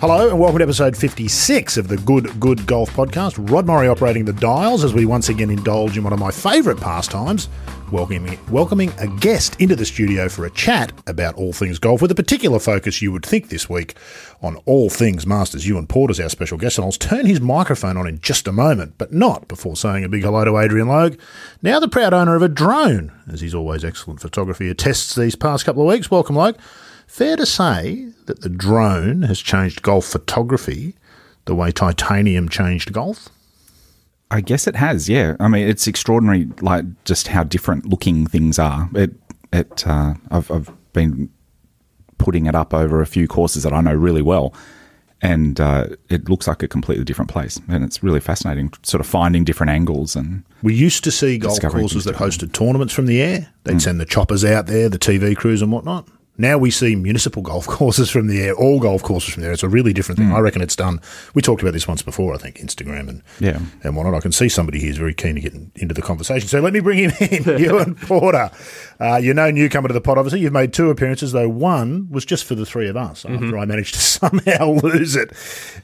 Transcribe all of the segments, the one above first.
Hello and welcome to episode 56 of the Good Good Golf Podcast. Rod Morri operating the dials as we once again indulge in one of my favourite pastimes, welcoming, welcoming a guest into the studio for a chat about all things golf with a particular focus you would think this week on all things Masters. Ewan Porter's our special guest and I'll turn his microphone on in just a moment, but not before saying a big hello to Adrian Logue, now the proud owner of a drone, as he's always excellent photography attests these past couple of weeks. Welcome, Logue. Fair to say that the drone has changed golf photography the way titanium changed golf? I guess it has, yeah. I mean, it's extraordinary, like just how different looking things are. It, it, uh, I've, I've been putting it up over a few courses that I know really well, and uh, it looks like a completely different place. And it's really fascinating, sort of finding different angles. And we used to see golf courses that hosted tournaments from the air. They'd send the choppers out there, the TV crews and whatnot. Now we see municipal golf courses from the air, all golf courses from there. It's a really different thing. Hmm. I reckon it's done. We talked about this once before, I think, Instagram and Yeah. and whatnot. I can see somebody here is very keen to get in, into the conversation. So let me bring him in, Ewan Porter. Uh, you're no newcomer to the pod, obviously. You've made two appearances, though one was just for the three of us after I managed to somehow lose it.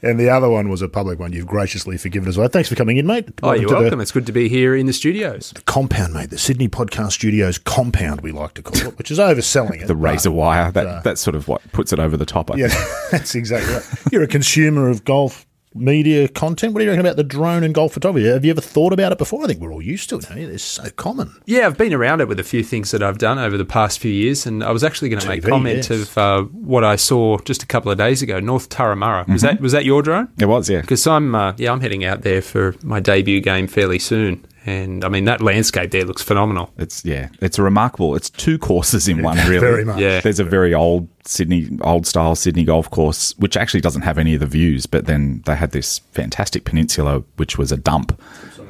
And the other one was a public one. You've graciously forgiven us. Well, thanks for coming in, mate. Oh, you're to the- welcome. It's good to be here in the studios. The compound, mate. The Sydney Podcast Studios compound, we like to call it, which is overselling it. the razor wire, that, that's sort of what puts it over the top, I Yeah, think. that's exactly right. You're a consumer of golf media content. What do you reckon about the drone and golf photography? Have you ever thought about it before? I think we're all used to it. Don't you? It's so common. Yeah, I've been around it with a few things that I've done over the past few years, and I was actually going to make comment yes. of uh, what I saw just a couple of days ago, North Turramurra. Was that was that your drone? It was, yeah. Because I'm uh, yeah I'm heading out there for my debut game fairly soon, and I mean that landscape there looks phenomenal. It's yeah, it's a remarkable. It's two courses in one, really. Very much. Yeah. There's a very old Sydney, old style Sydney golf course, which actually doesn't have any of the views. But then they had this fantastic peninsula, which was a dump,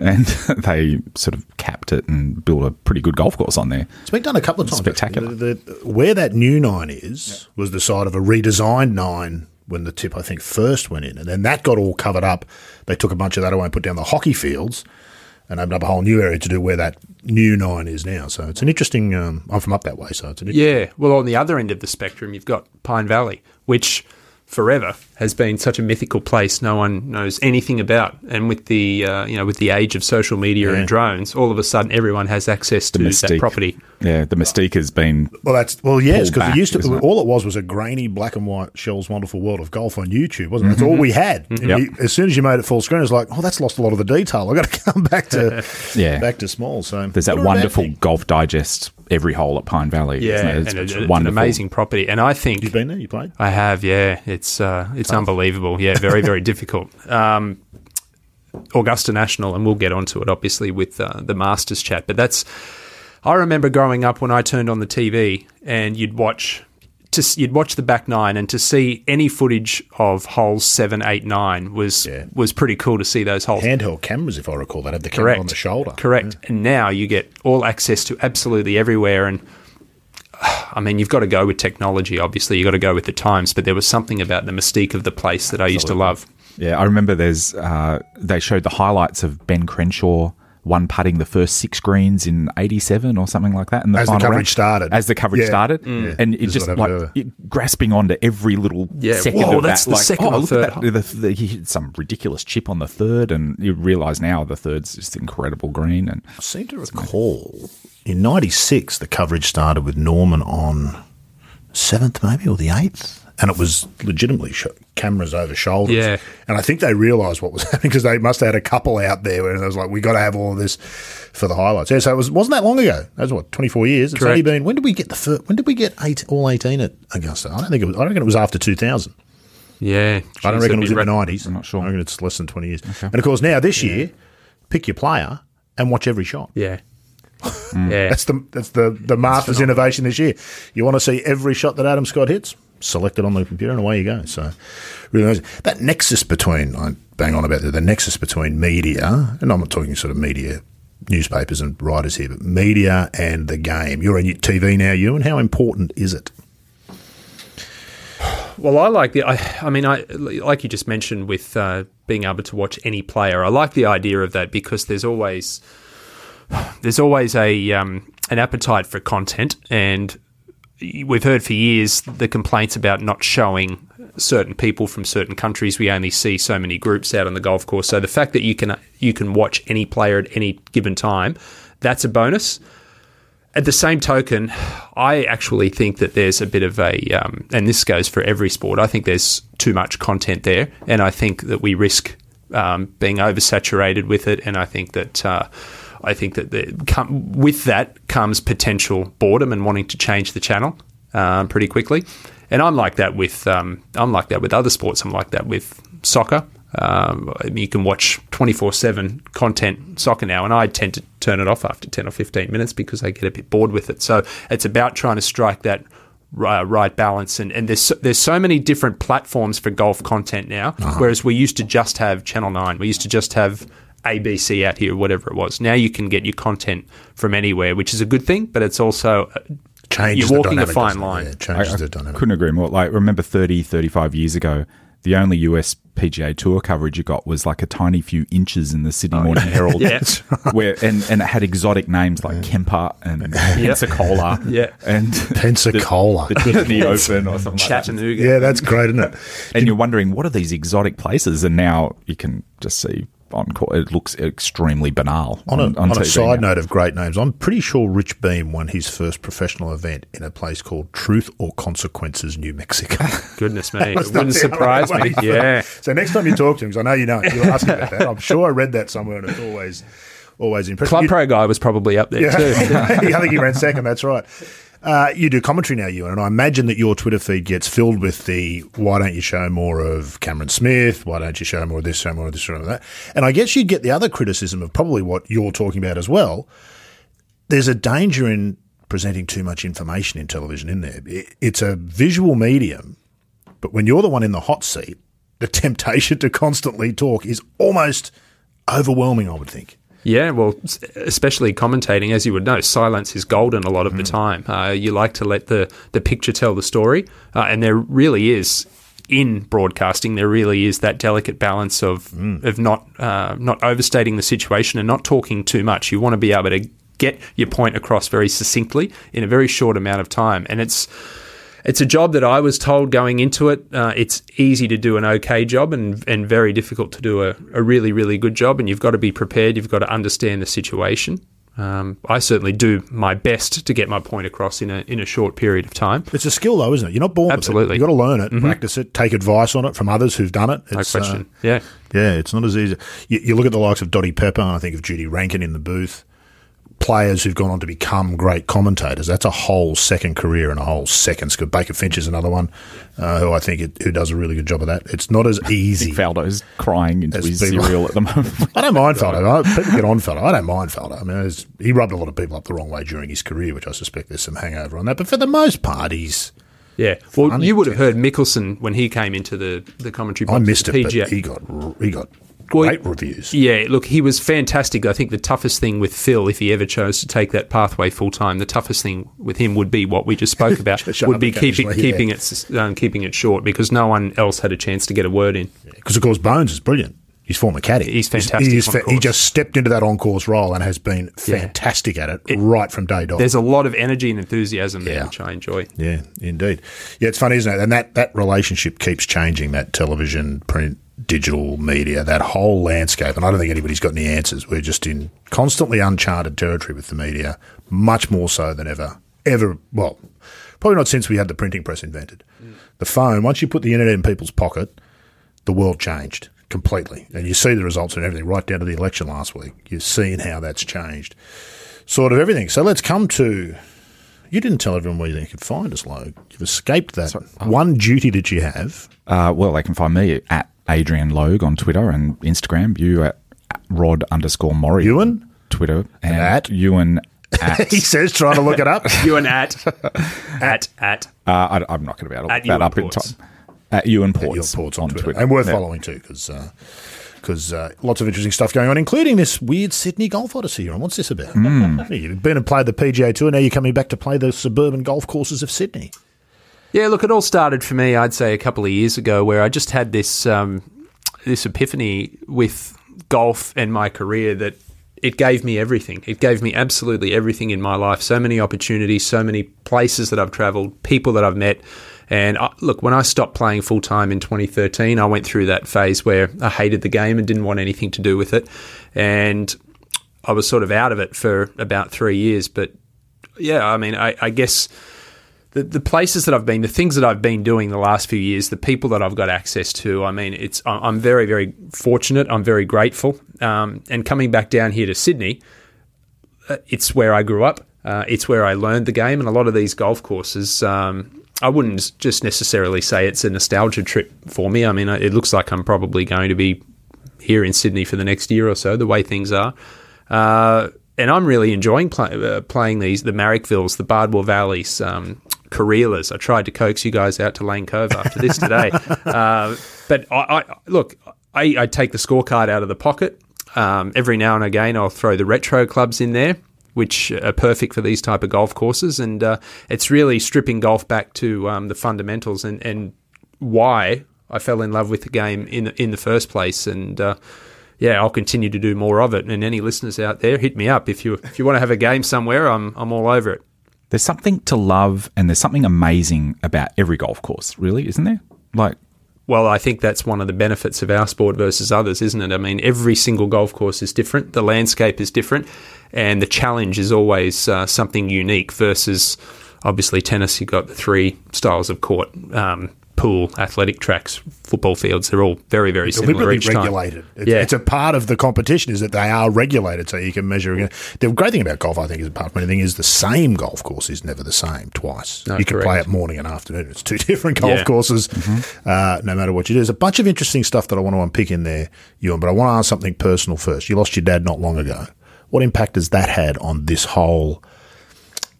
and they sort of capped it and built a pretty good golf course on there. It's been done a couple of times. Spectacular. The, the, where that new nine is was the site of a redesigned nine when the tip, I think, first went in. And then that got all covered up. They took a bunch of that away and put down the hockey fields and opened up a whole new area to do where that new nine is now. So it's an interesting. Um, I'm from up that way, so it's an interesting. Yeah, well, on the other end of the spectrum, you've got Pine Valley, which forever has been such a mythical place no one knows anything about. And with the uh, you know with the age of social media Yeah. and drones, all of a sudden everyone has access to that property. Yeah, the mystique has been Well, that's well, yes, because it used to. it? All it was was a grainy black and white Shell's Wonderful World of Golf on YouTube, wasn't it? That's all we had. And Yep. you- as soon as you made it full screen, it's like, oh, that's lost a lot of the detail. I've got to come back to Yeah. back to small. So there's that not a bad wonderful golf digest every hole at Pine Valley. Yeah, isn't it? and It's, it- it's it's an wonderful. amazing property. And I think You've been there. You played. I have, yeah. It's uh, it's unbelievable. Yeah, very very difficult. Um, Augusta National, and we'll get onto it obviously with uh, the Masters chat. But that's I remember growing up when I turned on the TV and you'd watch. To, you'd watch the back nine, and to see any footage of holes seven, eight, nine was Yeah. was pretty cool to see those holes. Handheld cameras, if I recall, that had the camera Correct. on the shoulder. Correct. And now you get all access to absolutely everywhere. And I mean, you've got to go with technology, obviously. You've got to go with the times. But there was something about the mystique of the place that I used to love. Yeah, I remember there's uh, they showed the highlights of Ben Crenshaw one putting the first six greens in '87 or something like that. In the As the final coverage round. started. as the coverage Yeah. started, Mm. and This it is just like happened it, grasping onto every little Yeah, second whoa, of that's that. the like, second oh, or look third at that. The, the, he hit some ridiculous chip on the third, and you realise now the third's just incredible green. And I seem to recall in '96 the coverage started with Norman on seventh, maybe or the eighth, and it was legitimately sh- cameras over shoulders. Yeah. and I think they realised what was happening because they must have had a couple out there where it was like, "We got to have all of this for the highlights." Yeah, so it was wasn't that long ago. That was what 24 years. It's Correct. only been when did we get the fir- when did we get eight all 18 at Augusta? I don't think it was. I reckon it was after 2000. Yeah. I don't Jeez, reckon it was be in the nineties. I'm not sure. I reckon it's less than twenty years. And of course, now this year, pick your player and watch every shot. Yeah. Yeah. That's the that's the the Masters innovation this year. You want to see every shot that Adam Scott hits, select it on the computer, and away you go. So, really nice. that nexus between I bang on about the, the nexus between media, and I'm not talking sort of media. Newspapers and writers here, but media and the game. You're on TV now, you, and how important is it? Well, I like the. I, I mean, I like you just mentioned with uh, being able to watch any player. I like the idea of that because there's always there's always a um, an appetite for content, and we've heard for years the complaints about not showing certain people from certain countries. We only see so many groups out on the golf course. So the fact that you can you can watch any player at any given time, that's a bonus. At the same token, I actually think that there's a bit of a, um, and this goes for every sport. I think there's too much content there, and I think that we risk um, being oversaturated with it. And I think that uh, I think that the, com- with that comes potential boredom and wanting to change the channel um, pretty quickly. And I'm like that with um, I'm like that with other sports. I'm like that with soccer. Um, you can watch 24 7 content soccer now, and I tend to turn it off after 10 or 15 minutes because I get a bit bored with it. So it's about trying to strike that uh, right balance. And, and there's, so, there's so many different platforms for golf content now, uh-huh. whereas we used to just have Channel 9, we used to just have ABC out here, whatever it was. Now you can get your content from anywhere, which is a good thing, but it's also uh, changes you're walking a fine line. Yeah, changes I, the dynamic. Couldn't agree more. Like remember 30, 35 years ago, the only US PGA Tour coverage you got was like a tiny few inches in the Sydney oh, Morning Herald. yeah. where and, and it had exotic names like yeah. Kemper and Pensacola. yeah. And Pensacola. The, the Disney Open or something Chattanooga. Like yeah, that's great, isn't it? and you're wondering what are these exotic places? And now you can just see on it looks extremely banal. On a, on, on a side now. note of great names, I'm pretty sure Rich Beem won his first professional event in a place called Truth or Consequences, New Mexico. Goodness me, it wouldn't surprise me. Yeah. So next time you talk to him, because I know you know, you'll ask about that. I'm sure I read that somewhere, and it's always always impressive. Club Pro guy was probably up there yeah. too. I think he ran second. That's right. Uh, you do commentary now, Ewan, and I imagine that your Twitter feed gets filled with the why don't you show more of Cameron Smith? Why don't you show more of this, show more of this, show more of that? And I guess you'd get the other criticism of probably what you're talking about as well. There's a danger in presenting too much information in television in there. It's a visual medium, but when you're the one in the hot seat, the temptation to constantly talk is almost overwhelming, I would think. Yeah, well, especially commentating, as you would know, silence is golden a lot of mm. the time. Uh, you like to let the, the picture tell the story, uh, and there really is in broadcasting, there really is that delicate balance of mm. of not uh, not overstating the situation and not talking too much. You want to be able to get your point across very succinctly in a very short amount of time, and it's it's a job that I was told going into it. Uh, it's easy to do an okay job and, and very difficult to do a, a really, really good job. And you've got to be prepared. You've got to understand the situation. Um, I certainly do my best to get my point across in a in a short period of time. It's a skill, though, isn't it? You're not born Absolutely. You've got to learn it, mm-hmm. practice it, take advice on it from others who've done it. It's, no question. Uh, yeah, yeah. It's not as easy. You, you, look at the likes of Dottie Pepper, and I think of Judy Rankin in the booth players who've gone on to become great commentators. That's a whole second career and a whole second skill. Baker Finch is another one uh, who I think it, who does a really good job of that. It's not as easy. Faldo's crying into his people. cereal at the moment. I don't mind Faldo. People get on Faldo. I don't mind Faldo. I mean, he rubbed a lot of people up the wrong way during his career, which I suspect there's some hangover on that. But for the most part, he's. Yeah, well, you would have heard Mickelson when he came into the, the commentary box. I missed it, PGA. but he got he got great reviews. Yeah, look, he was fantastic. I think the toughest thing with Phil, if he ever chose to take that pathway full time, the toughest thing with him would be what we just spoke about. would be keeping yeah. keeping it um, keeping it short because no one else had a chance to get a word in. Because yeah, of course Bones is brilliant. He's former caddy. He's fantastic. He's, he just stepped into that on-course role and has been fantastic yeah. at it, it, right from day dot. There's a lot of energy and enthusiasm there, which I enjoy. Yeah, indeed. Yeah, it's funny, isn't it? And that, that relationship keeps changing, that television, print, digital media, that whole landscape. And I don't think anybody's got any answers. We're just in constantly uncharted territory with the media, much more so than ever, ever. Well, probably not since we had the printing press invented. Mm. The phone, once you put the internet in people's pocket, the world changed completely. And you see the results and everything right down to the election last week. You've seen how that's changed. Sort of everything. So let's come to. You didn't tell everyone where they could find us, Logue. You've escaped that Sorry, oh. one duty that you have. Uh, well, they can find me at Adrian Logue on Twitter and Instagram. You at Rod underscore Morri. Ewan? Twitter. And at? Ewan at. he says, trying to look it up. Ewan at. at. At. Uh, I, am not going to be able to look that up Ports. in time. At Ewan Ports, at Ewan Ports on, on Twitter. Twitter. And worth yeah. following too, because. Uh, because uh, lots of interesting stuff going on, including this weird Sydney Golf Odyssey. And what's this about? Mm. You've been and played the PGA Tour, now you're coming back to play the suburban golf courses of Sydney. Yeah, look, it all started for me, I'd say, a couple of years ago, where I just had this um, this epiphany with golf and my career that it gave me everything. It gave me absolutely everything in my life. So many opportunities, so many places that I've travelled, people that I've met, And I, look, when I stopped playing full time in 2013, I went through that phase where I hated the game and didn't want anything to do with it, and I was sort of out of it for about three years. But yeah, I mean, I, I guess the, the places that I've been, the things that I've been doing the last few years, the people that I've got access to, I mean, it's I'm very very fortunate. I'm very grateful. Um, and coming back down here to Sydney, uh, it's where I grew up. Uh, it's where I learned the game, and a lot of these golf courses. Um, I wouldn't just necessarily say it's a nostalgia trip for me. I mean, it looks like I'm probably going to be here in Sydney for the next year or so, the way things are. Uh, and I'm really enjoying play, uh, playing these the Marrickvilles, the Bardwell Valleys, um, Kareelas. I tried to coax you guys out to Lane Cove after this today, uh, but I, I look. I, I, take the scorecard out of the pocket. Um, every now and again, I'll throw the retro clubs in there which are perfect for these type of golf courses. And uh, it's really stripping golf back to um, the fundamentals and, and why I fell in love with the game in in the first place. And uh, yeah, I'll continue to do more of it. And any listeners out there, hit me up if you if you want to have a game somewhere. I'm I'm all over it. There's something to love, and there's something amazing about every golf course, really, isn't there? Like well, I think that's one of the benefits of our sport versus others, isn't it? I mean, every single golf course is different, the landscape is different, and the challenge is always uh, something unique versus obviously tennis, you've got the three styles of court. Um, pool, athletic tracks, football fields, they're all very, very similar. Deliberately regulated. It's, yeah. it's a part of the competition is that they are regulated so you can measure. The great thing about golf, I think, is apart from anything, is the same golf course is never the same twice. No, you can correct. play it morning and afternoon. It's two different golf yeah. courses, mm-hmm. uh, no matter what you do. There's a bunch of interesting stuff that I want to unpick in there, Ewan, but I want to ask something personal first. You lost your dad not long ago. What impact has that had on this whole –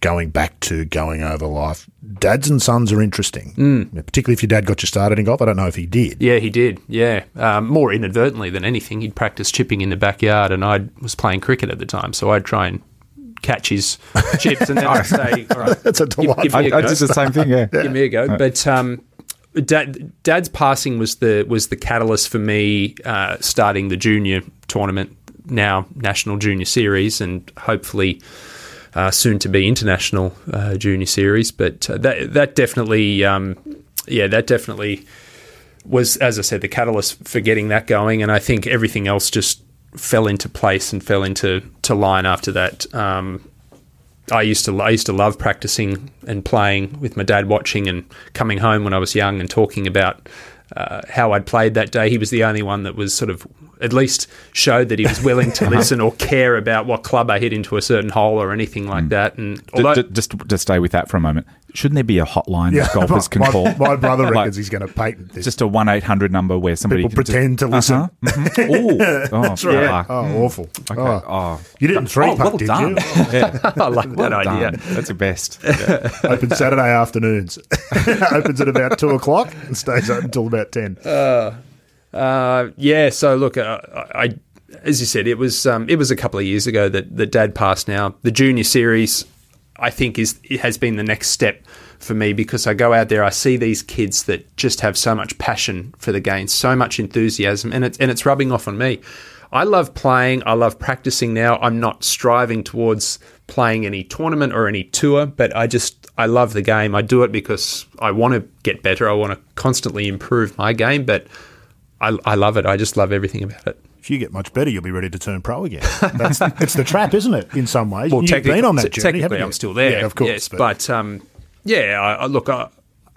going back to going over life. Dads and sons are interesting, mm. particularly if your dad got you started in golf. I don't know if he did. Yeah, he did. Yeah, um, more inadvertently than anything. He'd practice chipping in the backyard, and I was playing cricket at the time, so I'd try and catch his chips, and then I'd say, "All right, that's a delight." Give, give I, I did the same thing. Yeah, give me a go. But um, Dad, Dad's passing was the was the catalyst for me uh, starting the junior tournament, now National Junior Series, and hopefully uh, soon to be international uh, junior series. But uh, that that definitely, um, yeah, that definitely was, as I said, the catalyst for getting that going. And I think everything else just fell into place and fell into to line after that. Um, I used to I used to love practicing and playing with my dad, watching and coming home when I was young and talking about uh, how I'd played that day. He was the only one that was sort of at least showed that he was willing to listen or care about what club I hit into a certain hole or anything like mm. that. And although, just, just to stay with that for a moment, shouldn't there be a hotline yeah, that golfers can my, call? My brother reckons like, he's going to patent this. Just a one eight hundred number where somebody people pretend to listen. Uh-huh. Mm-hmm. oh, That's right. Yeah. Oh, awful. Okay. Oh. oh. you didn't three oh, putt, well did done. you? yeah. I like well that done. idea. That's the best. Yeah. Open Saturday afternoons. Opens at about two o'clock and stays open until about ten. Uh, uh, yeah. So look, uh, I as you said, it was um, it was a couple of years ago that that Dad passed. Now the junior series, I think, is has been the next step for me because I go out there, I see these kids that just have so much passion for the game, so much enthusiasm, and it's and it's rubbing off on me. I love playing. I love practicing now. I'm not striving towards playing any tournament or any tour, but I just I love the game. I do it because I want to get better. I want to constantly improve my game, but I, I love it. I just love everything about it if you get much better, you'll be ready to turn pro again. That's, it's the trap, isn't it? In some ways, well, you've been on that journey. Technically, I'm still there. Yeah, of course. Yes, but, but um, yeah, I, I look, I,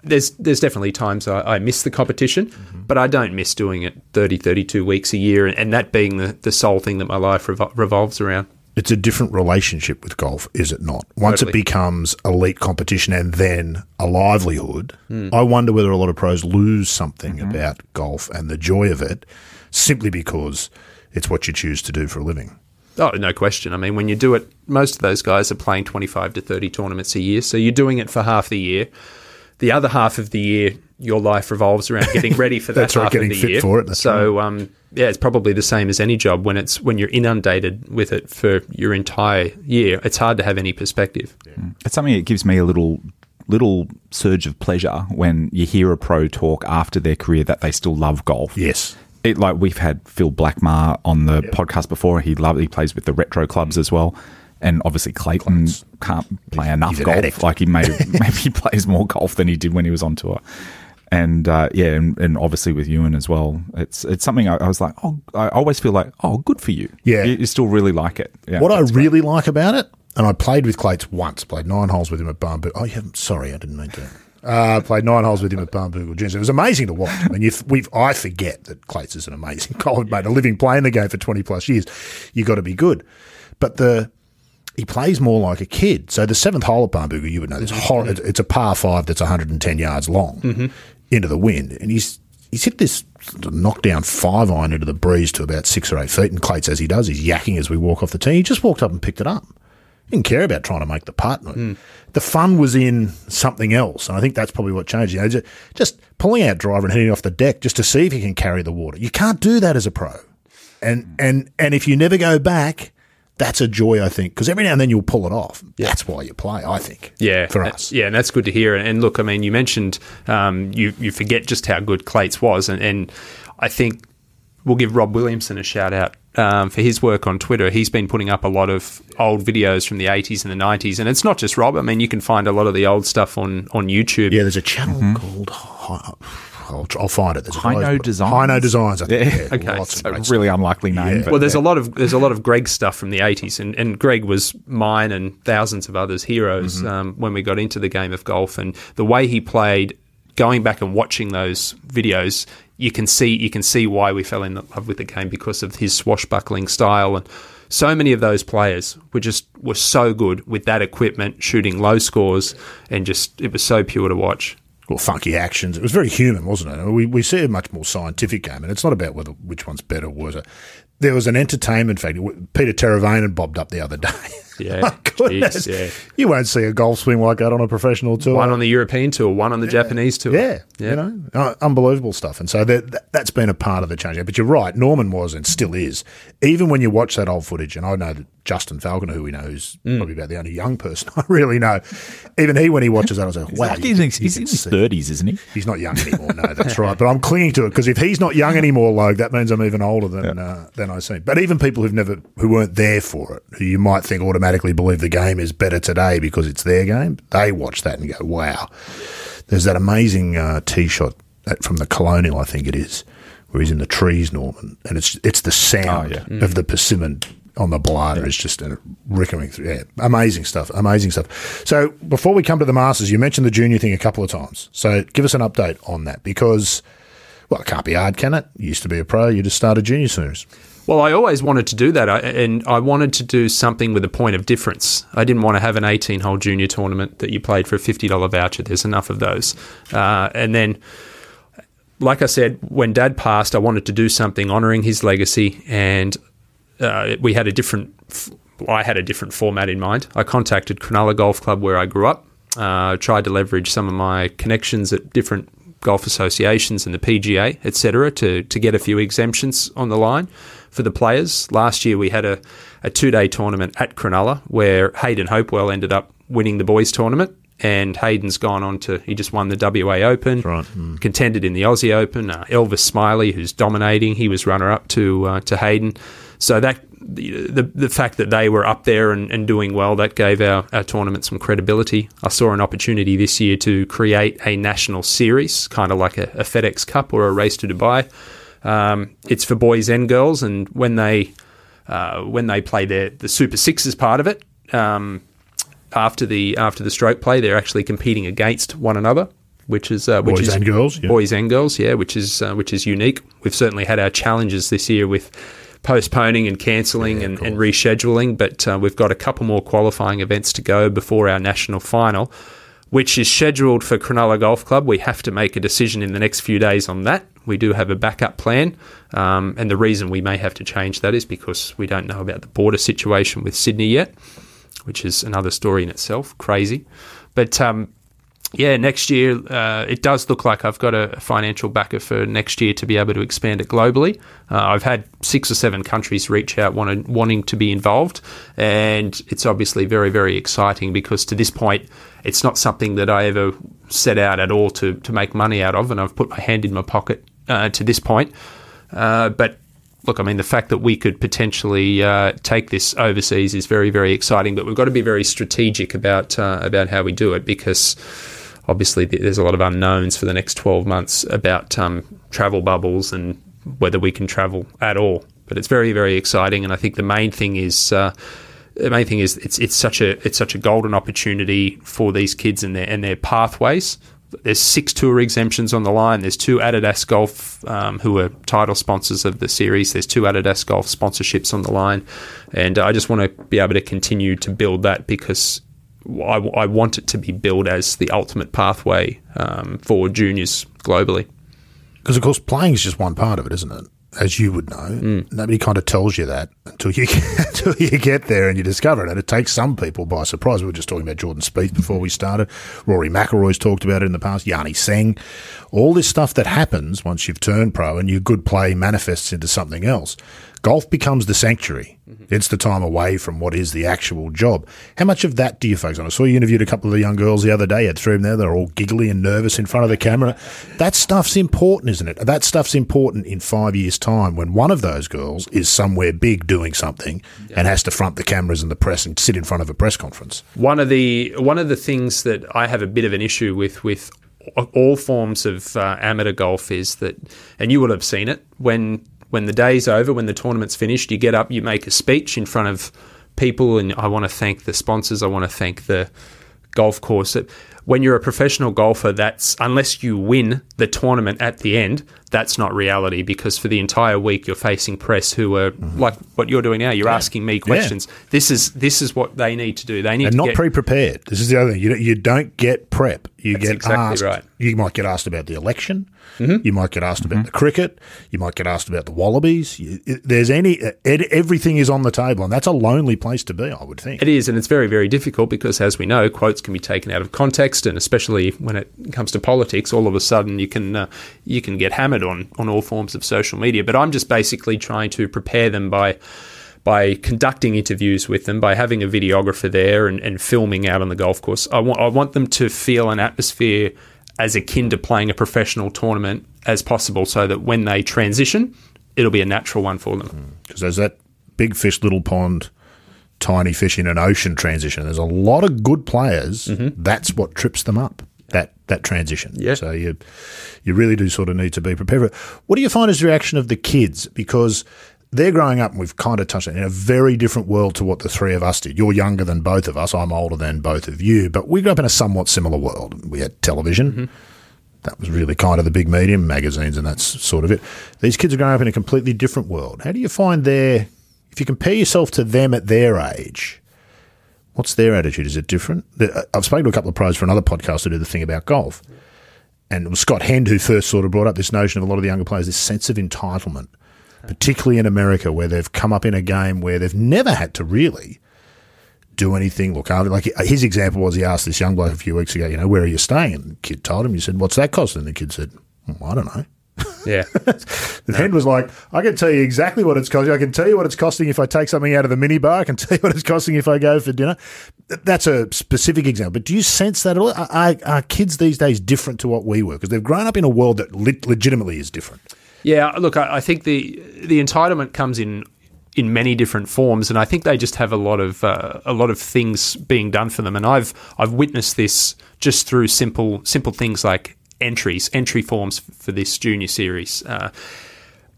there's there's definitely times I, I miss the competition, mm-hmm. but I don't miss doing it 30, 32 weeks a year, and, and that being the, the sole thing that my life revol- revolves around. It's a different relationship with golf, is it not? Once totally. it becomes elite competition and then a livelihood, mm. I wonder whether a lot of pros lose something mm-hmm. about golf and the joy of it simply because – it's what you choose to do for a living. Oh, no question. I mean, when you do it, most of those guys are playing 25 to 30 tournaments a year. So you're doing it for half the year. The other half of the year, your life revolves around getting ready for that That's half right, getting of the fit year. for it. That's so, right. um, yeah, it's probably the same as any job when it's when you're inundated with it for your entire year. It's hard to have any perspective. Yeah. It's something that gives me a little little surge of pleasure when you hear a pro talk after their career that they still love golf. Yes it, like we've had Phil Blackmar on the yep. podcast before. He love he plays with the retro clubs as well. and obviously Clayton can't play enough he's golf. addict. Like he may maybe he plays more golf than he did when he was on tour. And uh, yeah, and, and obviously with Ewan as well, it's it's something I, I was like, oh, I always feel like, oh, good for you. Yeah. you, you still really like it. Yeah, What I that's great. really like about it, and I played with Clates once, played nine holes with him at Barnbougle. Oh, yeah, sorry, I didn't mean to. Uh, played nine holes with him at Juniors. It was amazing to watch. I mean, you we've, I forget that Clates is an amazing golfer, mate. A living playing the game for 20 plus years. you got to be good. But the he plays more like a kid. So the seventh hole at Barnbougle, you would know this. Hor- it's a par five that's 110 yards long into the wind, and he's he's hit this knockdown five iron into the breeze to about six or eight feet. And Clates, as he does, he's yakking as we walk off the tee. He just walked up and picked it up. He didn't care about trying to make the putt. Hmm. The fun was in something else, and I think that's probably what changed. You know, just, just pulling out driver and hitting off the deck just to see if you can carry the water. You can't do that as a pro, and and and if you never go back, that's a joy. I think because every now and then you'll pull it off. That's why you play. I think. Yeah, for uh, us. Yeah, and that's good to hear. And look, I mean, you mentioned um, you you forget just how good Clates was, and, and I think we'll give Rob Williamson a shout out um, for his work on Twitter. He's been putting up a lot of old videos from the 80s and the 90s, and it's not just Rob. I mean, you can find a lot of the old stuff on on YouTube. Yeah, there's a channel called. Hi- I'll, I'll find it. There's a Hino guy- Designs? Hino Designs. I think. Yeah. Yeah, Okay, lots So great really unlikely name. Yeah. Well, there's a lot of there's a lot of Greg stuff from the 80s, and, and Greg was mine and thousands of others' heroes um, when we got into the game of golf, and the way he played. Going back and watching those videos, you can see you can see why we fell in love with the game because of his swashbuckling style, and so many of those players were just were so good with that equipment, shooting low scores, and just it was so pure to watch. Well, funky actions. It was very human, wasn't it? We, we see a much more scientific game, and it's not about whether which one's better or worse. There was an entertainment factor. Peter Teravainen bobbed up the other day. Yeah, My goodness. jeez, yeah. You won't see a golf swing like that on a professional tour. One on the European tour, one on the Japanese tour. yeah, Yeah. you know, uh, unbelievable stuff. And so that, that's been a part of the change. But you're right, Norman was and still is. Even when you watch that old footage, and I know that Justin Falconer, who we know, who's Mm. probably about the only young person I really know, even he, when he watches that, I was like, wow. He's, can- he's in his see- thirties, isn't he? He's not young anymore. No, that's right. But I'm clinging to it because if he's not young anymore, Logue, that means I'm even older than uh, than I seem. But even people who've never, who weren't there for it, who you might think automatically believe the game is better today because it's their game, they watch that and go, "Wow." There's that amazing uh, tee shot from the Colonial, I think it is, where he's in the trees, Norman, and it's it's the sound Oh, yeah. of the persimmon on the balata is just uh, rickering through. Yeah, amazing stuff. Amazing stuff. So before we come to the Masters, you mentioned the junior thing a couple of times. So give us an update on that because, well, it can't be hard, can it? You used to be a pro. You just started junior series. Well, I always wanted to do that, and I wanted to do something with a point of difference. I didn't want to have an 18 hole junior tournament that you played for a $50 voucher. There's enough of those. Uh, and then, like I said, when dad passed, I wanted to do something honoring his legacy, and uh, we had a different. f- I had a different format in mind. I contacted Cronulla Golf Club where I grew up. Uh, tried to leverage some of my connections at different golf associations and the PGA, etc., to to get a few exemptions on the line for the players. Last year we had a, a two day tournament at Cronulla where Hayden Hopewell ended up winning the boys tournament. And Hayden's gone on to, he just won the WA Open, right. contended in the Aussie Open. Uh, Elvis Smiley, who's dominating, he was runner up to uh, to Hayden. So that the, the the fact that they were up there and, and doing well that gave our, our tournament some credibility. I saw an opportunity this year to create a national series, kind of like a, a FedEx Cup or a race to Dubai. Um, it's for boys and girls, and when they uh, when they play their the Super Sixes part of it. Um, after the after the stroke play, they're actually competing against one another, which is uh, which Boys is and girls, yeah. boys and girls, yeah, which is uh, which is unique. We've certainly had our challenges this year with postponing and cancelling and, and rescheduling, but uh, we've got a couple more qualifying events to go before our national final, which is scheduled for Cronulla Golf Club. We have to make a decision in the next few days on that. We do have a backup plan, um, and the reason we may have to change that is because we don't know about the border situation with Sydney yet which is another story in itself. Crazy, but um, yeah, next year uh, it does look like I've got a financial backer for next year to be able to expand it globally. Uh, I've had six or seven countries reach out wanting to be involved, and it's obviously very very exciting because to this point it's not something that I ever set out at all to to make money out of, and I've put my hand in my pocket uh, to this point, uh, but look, I mean, the fact that we could potentially uh, take this overseas is very, very exciting. But we've got to be very strategic about uh, about how we do it because obviously there's a lot of unknowns for the next 12 months about um, travel bubbles and whether we can travel at all. But it's very, very exciting, and I think the main thing is. Uh, the main thing is it's it's such a it's such a golden opportunity for these kids and their and their pathways there's six tour exemptions on the line. There's two Adidas Golf, um, who are title sponsors of the series. There's two Adidas Golf sponsorships on the line, and I just want to be able to continue to build that because I, I want it to be built as the ultimate pathway um, for juniors globally. Because of course, playing is just one part of it, isn't it? as you would know. Mm. Nobody kind of tells you that until you get, until you get there and you discover it. And it takes some people by surprise. We were just talking about Jordan Spieth before we started. Rory McIlroy's talked about it in the past. Yani Tseng. All this stuff that happens once you've turned pro and your good play manifests into something else golf becomes the sanctuary. Mm-hmm. It's the time away from what is the actual job. How much of that do you focus on? I saw you interviewed a couple of the young girls the other day. You had three of them there. They're all giggly and nervous in front of the camera. That stuff's important, isn't it? That stuff's important in five years' time when one of those girls is somewhere big doing something yeah. and has to front the cameras and the press and sit in front of a press conference. One of the one of the things that I have a bit of an issue with with all forms of uh, amateur golf is that, and you will have seen it when when the day's over, when the tournament's finished, you get up, you make a speech in front of people, and I want to thank the sponsors. I want to thank the golf course. When you're a professional golfer, that's unless you win the tournament at the end, that's not reality because for the entire week you're facing press who are mm-hmm. like what you're doing now. You're yeah. asking me questions. Yeah. This is this is what they need to do. They need and not pre-prepared. This is the other thing. You you don't get prep. You that's get exactly asked. Right. You might get asked about the election. Mm-hmm. You might get asked mm-hmm. about the cricket. You might get asked about the Wallabies. You, there's any everything is on the table, and that's a lonely place to be. I would think it is, and it's very very difficult because, as we know, quotes can be taken out of context, and especially when it comes to politics, all of a sudden you can uh, you can get hammered on on all forms of social media. But I'm just basically trying to prepare them by by conducting interviews with them, by having a videographer there and, and filming out on the golf course. I want I want them to feel an atmosphere as akin to playing a professional tournament as possible so that when they transition, it'll be a natural one for them. Because there's that big fish, little pond, tiny fish in an ocean transition. There's a lot of good players. Mm-hmm. That's what trips them up. That that transition. Yeah. So you you really do sort of need to be prepared for it. What do you find is the reaction of the kids? Because they're growing up, and we've kind of touched on in a very different world to what the three of us did. You're younger than both of us. I'm older than both of you, but we grew up in a somewhat similar world. We had television. Mm-hmm. That was really kind of the big medium, magazines, and that's sort of it. These kids are growing up in a completely different world. How do you find their, if you compare yourself to them at their age, what's their attitude? Is it different? I've spoken to a couple of pros for another podcast to do the thing about golf. And it was Scott Hend who first sort of brought up this notion of a lot of the younger players, this sense of entitlement particularly in America, where they've come up in a game where they've never had to really do anything. Look like his example was he asked this young bloke a few weeks ago, you know, where are you staying? And the kid told him. He said, "What's that cost? And the kid said, well, "I don't know." Yeah. the no. head was like, I can tell you exactly what it's costing. I can tell you what it's costing if I take something out of the minibar. I can tell you what it's costing if I go for dinner. That's a specific example. But do you sense that at all? Are, are kids these days different to what we were? Because they've grown up in a world that le- legitimately is different. Yeah, look, I, I think the the entitlement comes in in many different forms, and I think they just have a lot of uh, a lot of things being done for them. And I've I've witnessed this just through simple simple things like entries, entry forms for this junior series. Uh,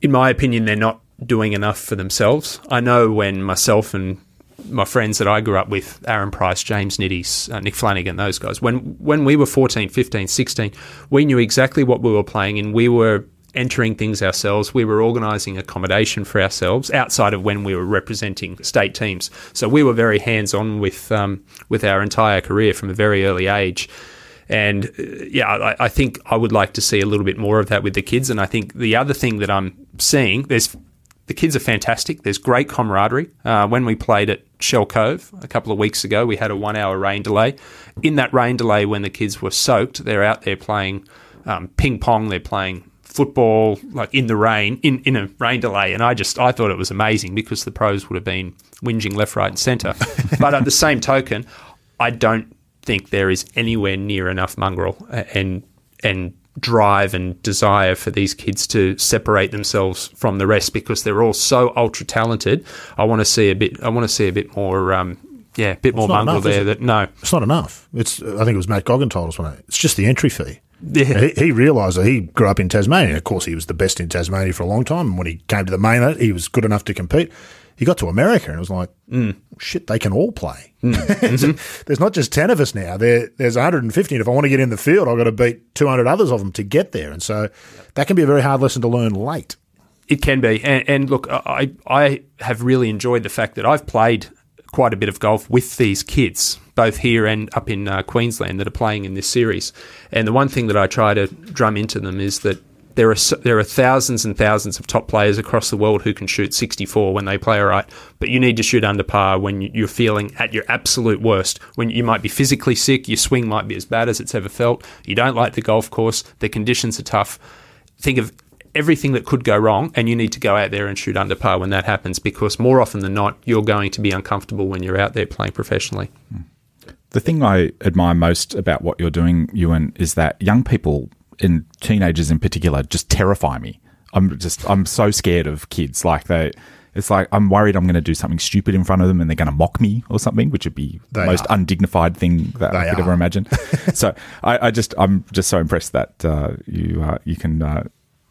in my opinion, they're not doing enough for themselves. I know when myself and my friends that I grew up with, Aaron Price, James Nitties, uh, Nick Flanagan, those guys, when when we were 14, 15, 16, we knew exactly what we were playing and we were entering things ourselves. We were organising accommodation for ourselves outside of when we were representing state teams. So we were very hands on with um, with our entire career from a very early age. And uh, yeah, I, I, think I would like to see a little bit more of that with the kids. And I think the other thing that I'm seeing, there's the kids are fantastic. There's great camaraderie. Uh, when we played at Shell Cove a couple of weeks ago, we had a one hour rain delay. In that rain delay, when the kids were soaked, they're out there playing um, ping pong, they're playing football like in the rain in, in a rain delay and I just I thought it was amazing because the pros would have been whinging left right and centre but at the same token I don't think there is anywhere near enough mongrel and and drive and desire for these kids to separate themselves from the rest because they're all so ultra talented. I want to see a bit. I want to see a bit more. Um, yeah, a bit more mongrel enough, there. That no, It's not enough. It's I think it was Matt Goggin told us one. It's just the entry fee. Yeah. He, he realised that he grew up in Tasmania. Of course, he was the best in Tasmania for a long time. And when he came to the mainland, he was good enough to compete. He got to America and it was like, Mm. shit, they can all play. there's not just 10 of us now. There, there's 150. And if I want to get in the field, I've got to beat 200 others of them to get there. And so that can be a very hard lesson to learn late. It can be, and, and look, I I have really enjoyed the fact that I've played quite a bit of golf with these kids, both here and up in uh, Queensland, that are playing in this series. And the one thing that I try to drum into them is that there are there are thousands and thousands of top players across the world who can shoot 64 when they play all right, but you need to shoot under par when you- you're feeling at your absolute worst. When you might be physically sick, your swing might be as bad as it's ever felt. You don't like the golf course, the conditions are tough. Think of everything that could go wrong, and you need to go out there and shoot under par when that happens because more often than not, you're going to be uncomfortable when you're out there playing professionally. Hmm. The thing I admire most about what you're doing, Ewan, is that young people and teenagers in particular just terrify me. I'm just I'm so scared of kids. Like they, it's like I'm worried I'm going to do something stupid in front of them and they're going to mock me or something, which would be They the most are. undignified thing that I could are. ever imagine. so I, I just I'm just so impressed that uh, you uh, you can. Uh,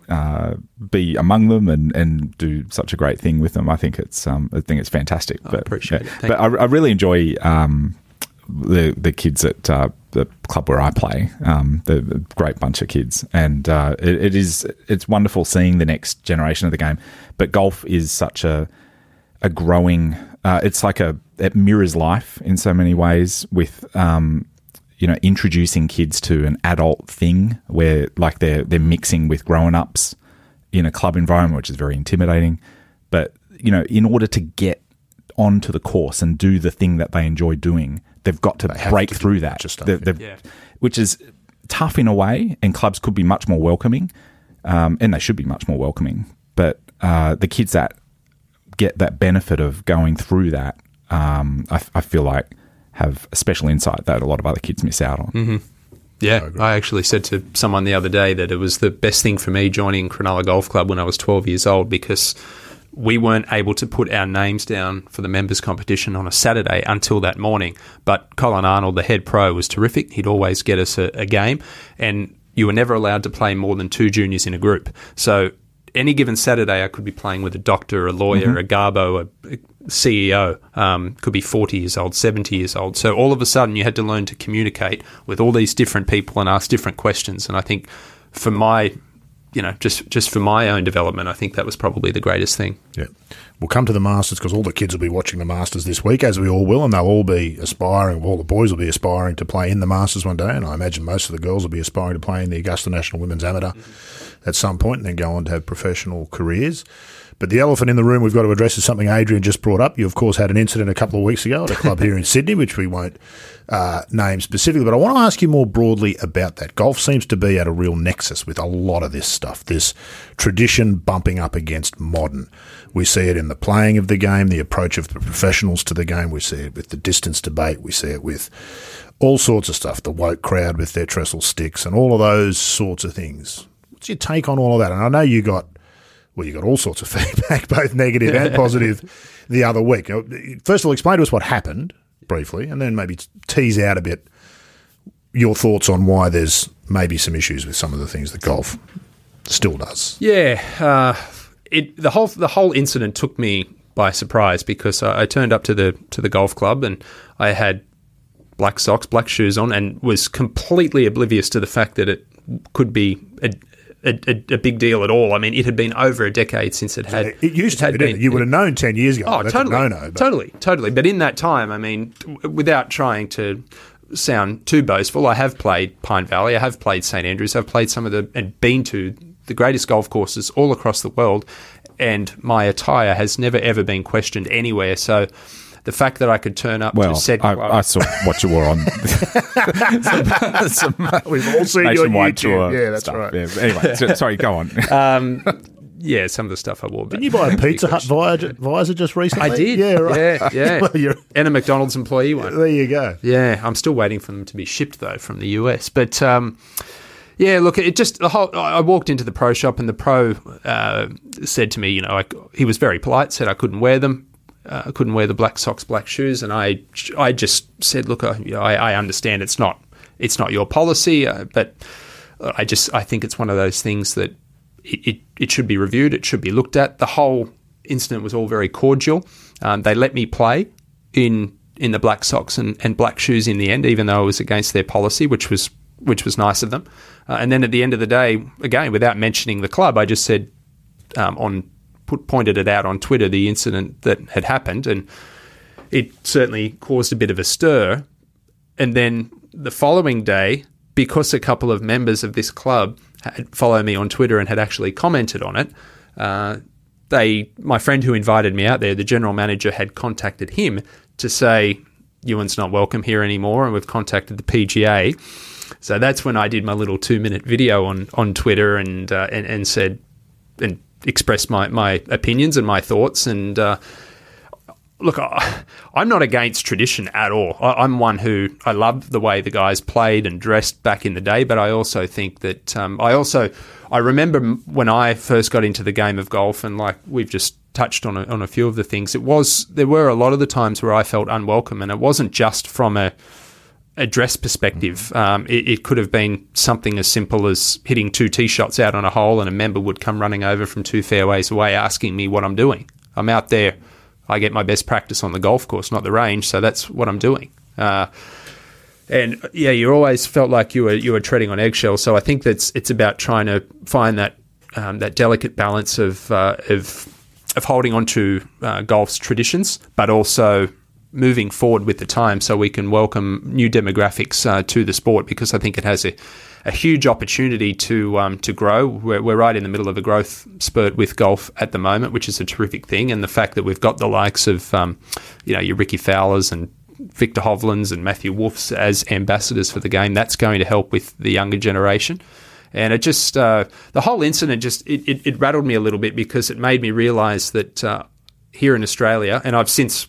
uh, be among them and, and do such a great thing with them. I think it's um, I think it's fantastic. but appreciate yeah. it. Thank But I, I really enjoy um, the the kids at uh, the club where I play. Um, the, great bunch of kids, and uh, it, it is it's wonderful seeing the next generation of the game. But golf is such a a growing. Uh, it's like a it mirrors life in so many ways with. Um, you know, introducing kids to an adult thing where like they're they're mixing with grown ups in a club environment, which is very intimidating. But you know, in order to get onto the course and do the thing that they enjoy doing, they've got to have break to through that, stuff, They've- they've- Yeah. which is tough in a way. And clubs could be much more welcoming, um, and they should be much more welcoming. But uh, the kids that get that benefit of going through that, um, I, I feel like have a special insight that a lot of other kids miss out on. Yeah, I actually said to someone the other day that it was the best thing for me joining Cronulla Golf Club when I was 12 years old because we weren't able to put our names down for the members competition on a Saturday until that morning. But Colin Arnold, the head pro, was terrific. He'd always get us a, a game, and you were never allowed to play more than two juniors in a group. So any given Saturday, I could be playing with a doctor, a lawyer, a garbo, a, a CEO. Um, could be forty years old, seventy years old. So all of a sudden, you had to learn to communicate with all these different people and ask different questions. And I think for my, you know, just just for my own development, I think that was probably the greatest thing. Yeah. We'll come to the Masters because all the kids will be watching the Masters this week, as we all will, and they'll all be aspiring, all the boys will be aspiring to play in the Masters one day, and I imagine most of the girls will be aspiring to play in the Augusta National Women's Amateur at some point and then go on to have professional careers. But the elephant in the room we've got to address is something Adrian just brought up. You, of course, had an incident a couple of weeks ago at a club here in Sydney, which we won't uh, name specifically. But I want to ask you more broadly about that. Golf seems to be at a real nexus with a lot of this stuff, this tradition bumping up against modern. We see it in the playing of the game, the approach of the professionals to the game. We see it with the distance debate. We see it with all sorts of stuff, the woke crowd with their trestle sticks and all of those sorts of things. What's your take on all of that? And I know you got well, you got all sorts of feedback, both negative and positive, the other week. First of all, explain to us what happened briefly, and then maybe tease out a bit your thoughts on why there's maybe some issues with some of the things that golf still does. Yeah, uh, it the whole the whole incident took me by surprise because I, I turned up to the to the golf club and I had black socks, black shoes on, and was completely oblivious to the fact that it could be a, a, a, a big deal at all. I mean, it had been over a decade since it had. It used to had be, didn't it? You would have known 10 years ago. Oh, That's totally, but- totally, totally. But in that time, I mean, without trying to sound too boastful, I have played Pine Valley, I have played St Andrews, I've played some of the and been to the greatest golf courses all across the world, and my attire has never ever been questioned anywhere. So. The fact that I could turn up Well, to said I, I saw what you wore on. some, some We've all seen your on nationwide YouTube. tour. Yeah, that's stuff. right. Yeah, anyway, so- sorry, go on. um, yeah, some of the stuff I wore. Didn't you buy a Pizza Hut visor, visor just recently? I did. Yeah, right. Yeah, yeah. well, you're, and a McDonald's employee one. there you go. Yeah, I'm still waiting for them to be shipped though from the US. But um, Yeah, look, it just the whole. I walked into the pro shop and the pro uh, said to me, you know, I, he was very polite, said I couldn't wear them. Uh, I couldn't wear the black socks, black shoes, and I, I just said, look, I, I, I understand it's not, it's not your policy, uh, but I just, I think it's one of those things that it, it, it, should be reviewed, it should be looked at. The whole incident was all very cordial. Um, they let me play in in the black socks and, and black shoes in the end, even though it was against their policy, which was which was nice of them. Uh, and then at the end of the day, again, without mentioning the club, I just said um, on put, pointed it out on Twitter the incident that had happened, and it certainly caused a bit of a stir. And then the following day, because a couple of members of this club had followed me on Twitter and had actually commented on it, uh, they my friend who invited me out there, the general manager, had contacted him to say Ewan's not welcome here anymore, and we've contacted the PGA. So that's when I did my little two minute video on on Twitter and uh, and, and said and expressed my my opinions and my thoughts and. Uh, look, I, am not against tradition at all. I, am one who I love the way the guys played and dressed back in the day, but I also think that um, I also I remember when I first got into the game of golf, and like we've just touched on a, on a few of the things. It was there were a lot of the times where I felt unwelcome, and it wasn't just from a a dress perspective. Um, it, it, could have been something as simple as hitting two tee shots out on a hole, and a member would come running over from two fairways away asking me what I'm doing. I'm out there. I get my best practice on the golf course, not the range, so that's what I'm doing. Uh, and yeah, you always felt like you were you were treading on eggshells. So I think that's it's about trying to find that um, that delicate balance of uh, of of holding on to uh, golf's traditions, but also moving forward with the time so we can welcome new demographics uh, to the sport because I think it has a, a huge opportunity to um, to grow. We're, we're, right in the middle of a growth spurt with golf at the moment, which is a terrific thing. And the fact that we've got the likes of um, you know your Ricky Fowlers and Viktor Hovlands and Matthew Wolffs as ambassadors for the game. That's going to help with the younger generation. And it just, uh, the whole incident just, it, it, it, rattled me a little bit because it made me realise that uh, here in Australia, and I've since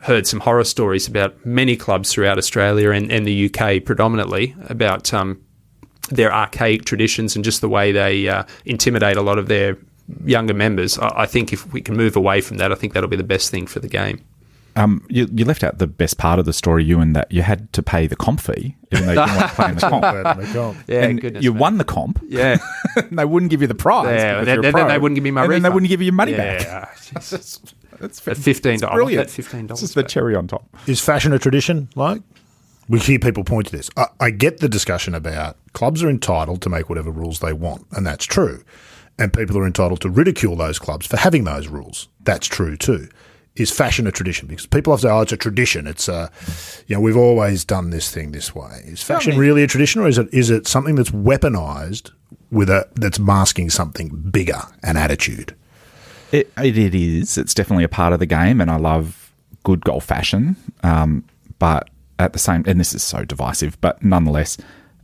heard some horror stories about many clubs throughout Australia and, and the UK predominantly about um, their archaic traditions and just the way they uh, intimidate a lot of their younger members. I, I think if we can move away from that, I think that'll be the best thing for the game. Um, you, you, left out the best part of the story, you, and that you had to pay the comp fee, even though you didn't want to play in the comp. yeah, and goodness you won the comp. Yeah. they wouldn't give you the prize. Yeah, then, then, they wouldn't give me my and refund. then they wouldn't give you your money yeah, back. that's, that's fifteen dollars. Brilliant. fifteen dollars. Just the cherry on top. Is fashion a tradition? Like we hear people point to this. I, I get the discussion about clubs are entitled to make whatever rules they want, and that's true. And people are entitled to ridicule those clubs for having those rules. That's true too is fashion a tradition? Because people often say, "Oh, it's a tradition. It's a, you know, we've always done this thing this way." Is fashion really a tradition, or is it is it something that's weaponized with a that's masking something bigger, an attitude? It, it, is. It's definitely a part of the game, and I love good golf fashion. Um, but at the same, and this is so divisive, but nonetheless,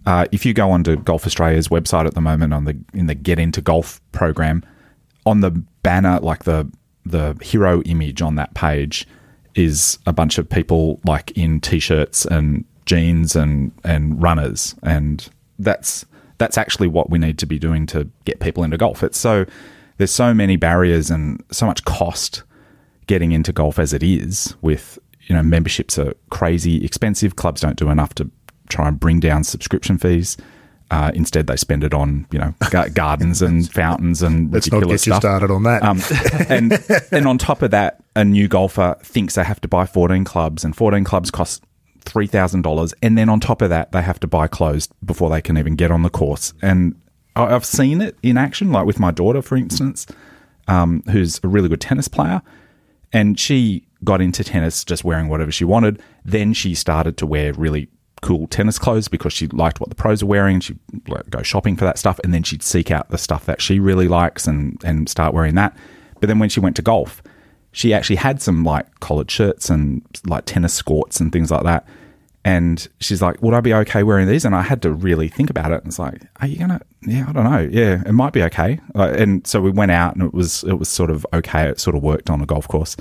uh, if you go onto Golf Australia's website at the moment on the in the Get Into Golf program, on the banner, like the the hero image on that page is a bunch of people like in t-shirts and jeans and and runners and that's that's actually what we need to be doing to get people into golf it's so there's so many barriers and so much cost getting into golf as it is with you know memberships are crazy expensive clubs don't do enough to try and bring down subscription fees uh, instead, they spend it on you know gardens and fountains and let's not get stuff. you started on that. Um, and and on top of that, a new golfer thinks they have to buy fourteen clubs, and fourteen clubs cost three thousand dollars, and then on top of that, they have to buy clothes before they can even get on the course. And I've seen it in action, like with my daughter, for instance, um, who's a really good tennis player, and she got into tennis just wearing whatever she wanted. Then she started to wear really cool tennis clothes because she liked what the pros are wearing. She'd go shopping for that stuff, and then she'd seek out the stuff that she really likes and and start wearing that. But then when she went to golf, she actually had some like collared shirts and like tennis skirts and things like that. And she's like, "Would I be okay wearing these?" And I had to really think about it. And it's like, "Are you gonna?" Yeah, I don't know. Yeah, it might be okay. Uh, and so we went out, and it was it was sort of okay. It sort of worked on a golf course.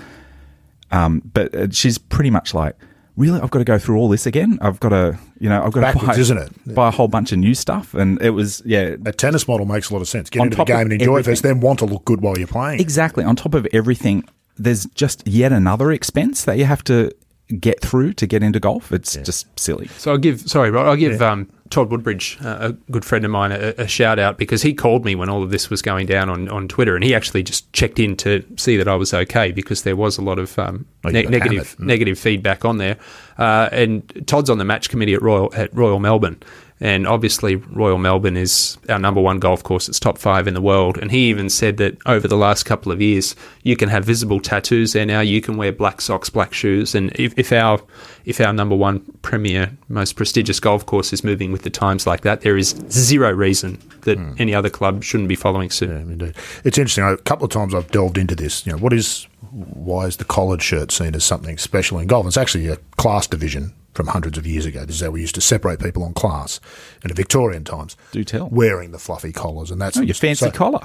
Um, but uh, she's pretty much like, really, I've got to go through all this again. I've got to, you know, I've got Backwards, to buy, isn't it? buy a whole bunch of new stuff. And it was, yeah, A tennis model makes a lot of sense. Get On into the game and enjoy it first, then want to look good while you're playing. exactly. On top of everything, there's just yet another expense that you have to get through to get into golf. It's just silly. So I'll give sorry, Rod, I'll give um, Todd Woodbridge, uh, a good friend of mine, a, a shout out because he called me when all of this was going down on, on Twitter, and he actually just checked in to see that I was okay because there was a lot of um, Oh, ne- negative. Mm. negative feedback on there. Uh, and Todd's on the match committee at Royal at Royal Melbourne. And obviously, Royal Melbourne is our number one golf course. It's top five in the world. And he even said that over the last couple of years, you can have visible tattoos there now. You can wear black socks, black shoes. And if, if our if our number one premier, most prestigious golf course is moving with the times like that, there is zero reason that Hmm. any other club shouldn't be following suit. Yeah, indeed. It's interesting. A couple of times I've delved into this. You know, what is why is the collared shirt seen as something special in golf? It's actually a class division from hundreds of years ago. This is how we used to separate people on class in the Victorian times. Do tell. Wearing the fluffy collars and that's Oh, your fancy so- collar.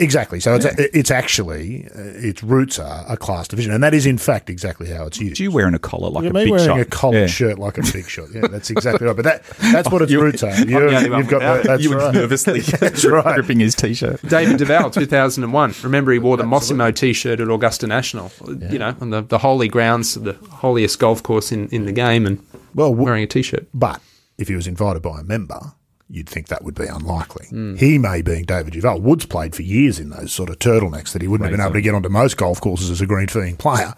Exactly. So it's it's actually uh, its roots are a class division, and that is in fact exactly how it's used. Do you wearing a collar like Yeah, a me big wearing shot? a collared Yeah. shirt like a big shot. Yeah, that's exactly right. But that that's what its roots are. You, the only one have got without it. that's you right. nervously That's right. gripping his t-shirt. David Duval, 2001. Remember, he wore the Mossimo T-shirt at Augusta National. You know, on the, the holy grounds, of the holiest golf course in, in the game, and Well, w- wearing a T-shirt. But if he was invited by a member, you'd think that would be unlikely. Hmm. He may, being David Duval, Woods played for years in those sort of turtlenecks that he wouldn't have been able to get onto most golf courses as a green fee player,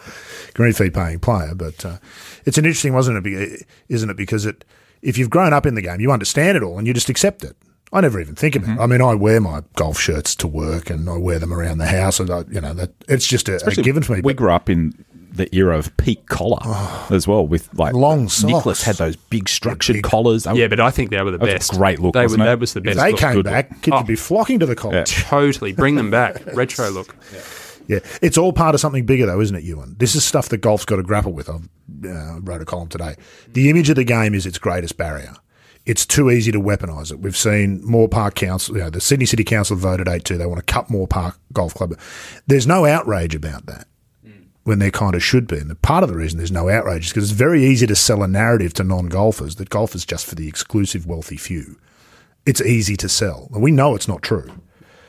green fee paying player. But uh, it's an interesting, wasn't it? Be- Isn't it? Because it, if you've grown up in the game, you understand it all and you just accept it. I never even think about it. I mean, I wear my golf shirts to work and I wear them around the house, and I, you know that it's just a, a given to me. We But grew up in the era of peak collar as well, with like Long socks. Nicholas had those big structured big- collars. They were- Yeah, but I think they were the That was a best. great look, They wasn't were, it? That was the if best. they look. came good back, kids Oh. would be flocking to the college. Totally, bring them back. Retro look. Yeah, it's all part of something bigger, though, isn't it, Ewan? This is stuff that golf's got to grapple with. I uh, wrote a column today. The image of the game is its greatest barrier. It's too easy to weaponise it. We've seen Moore Park Council, you know, the Sydney City Council voted 8 2. They want to cut Moore Park Golf Club. There's no outrage about that when there kind of should be. And part of the reason there's no outrage is because it's very easy to sell a narrative to non golfers that golf is just for the exclusive wealthy few. It's easy to sell. And we know it's not true.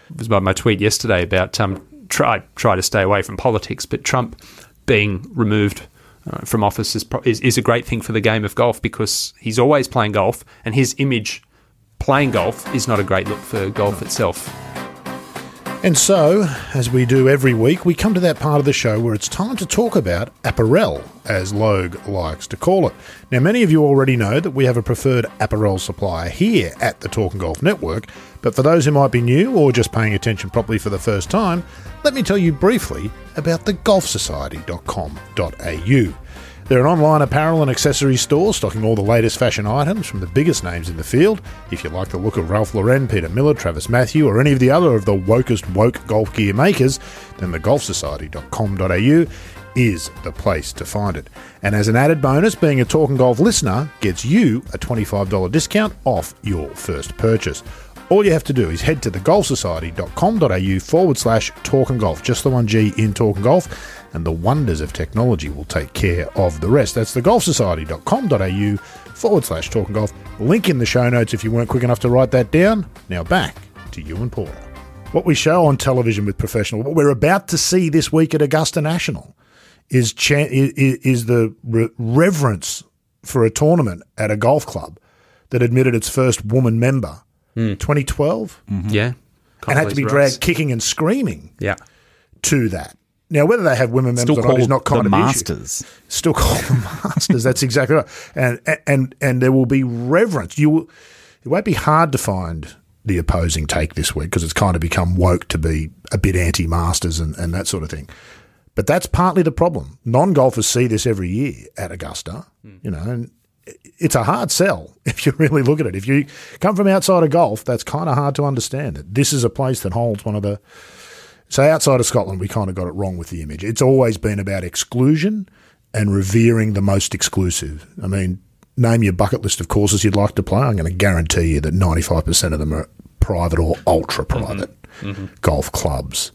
It was by my tweet yesterday about um, try try to stay away from politics, but Trump being removed uh, from office is, is is a great thing for the game of golf because he's always playing golf, and his image playing golf is not a great look for golf itself. And so, as we do every week, we come to that part of the show where it's time to talk about apparel, as Logue likes to call it. Now, many of you already know that we have a preferred apparel supplier here at the TalkinGolf Network, but for those who might be new or just paying attention properly for the first time, let me tell you briefly about the golfsociety.com.au. They're an online apparel and accessory store stocking all the latest fashion items from the biggest names in the field. If you like the look of Ralph Lauren, Peter Millar, Travis Matthew, or any of the other of the wokest woke golf gear makers, then the golfsociety.com.au is the place to find it. And as an added bonus, being a TalkinGolf listener gets you a $25 discount off your first purchase. All you have to do is head to thegolfsociety.com.au forward slash talk and golf, just the one G in talk and golf, and the wonders of technology will take care of the rest. That's thegolfsociety.com.au forward slash talk and golf. Link in the show notes if you weren't quick enough to write that down. Now back to Ewan Porter. What we show on television with professional, what we're about to see this week at Augusta National is cha- is, is the re- reverence for a tournament at a golf club that admitted its first woman member. 2012 Yeah, and had to be dragged kicking and screaming Yeah, to that. Now, whether they have women members or not is not kind the of the issue. Masters. Still called the Masters. That's exactly right. And and and there will be reverence. You will, it won't be hard to find the opposing take this week because it's kind of become woke to be a bit anti-Masters and, and that sort of thing. But that's partly the problem. Non-golfers see this every year at Augusta, hmm. you know, and it's a hard sell if you really look at it. If you come from outside of golf, that's kind of hard to understand. That this is a place that holds one of the so outside of Scotland, we kind of got it wrong with the image. It's always been about exclusion and revering the most exclusive. I mean, name your bucket list of courses you'd like to play. I'm going to guarantee you that 95% of them are private or ultra private mm-hmm. Mm-hmm. golf clubs.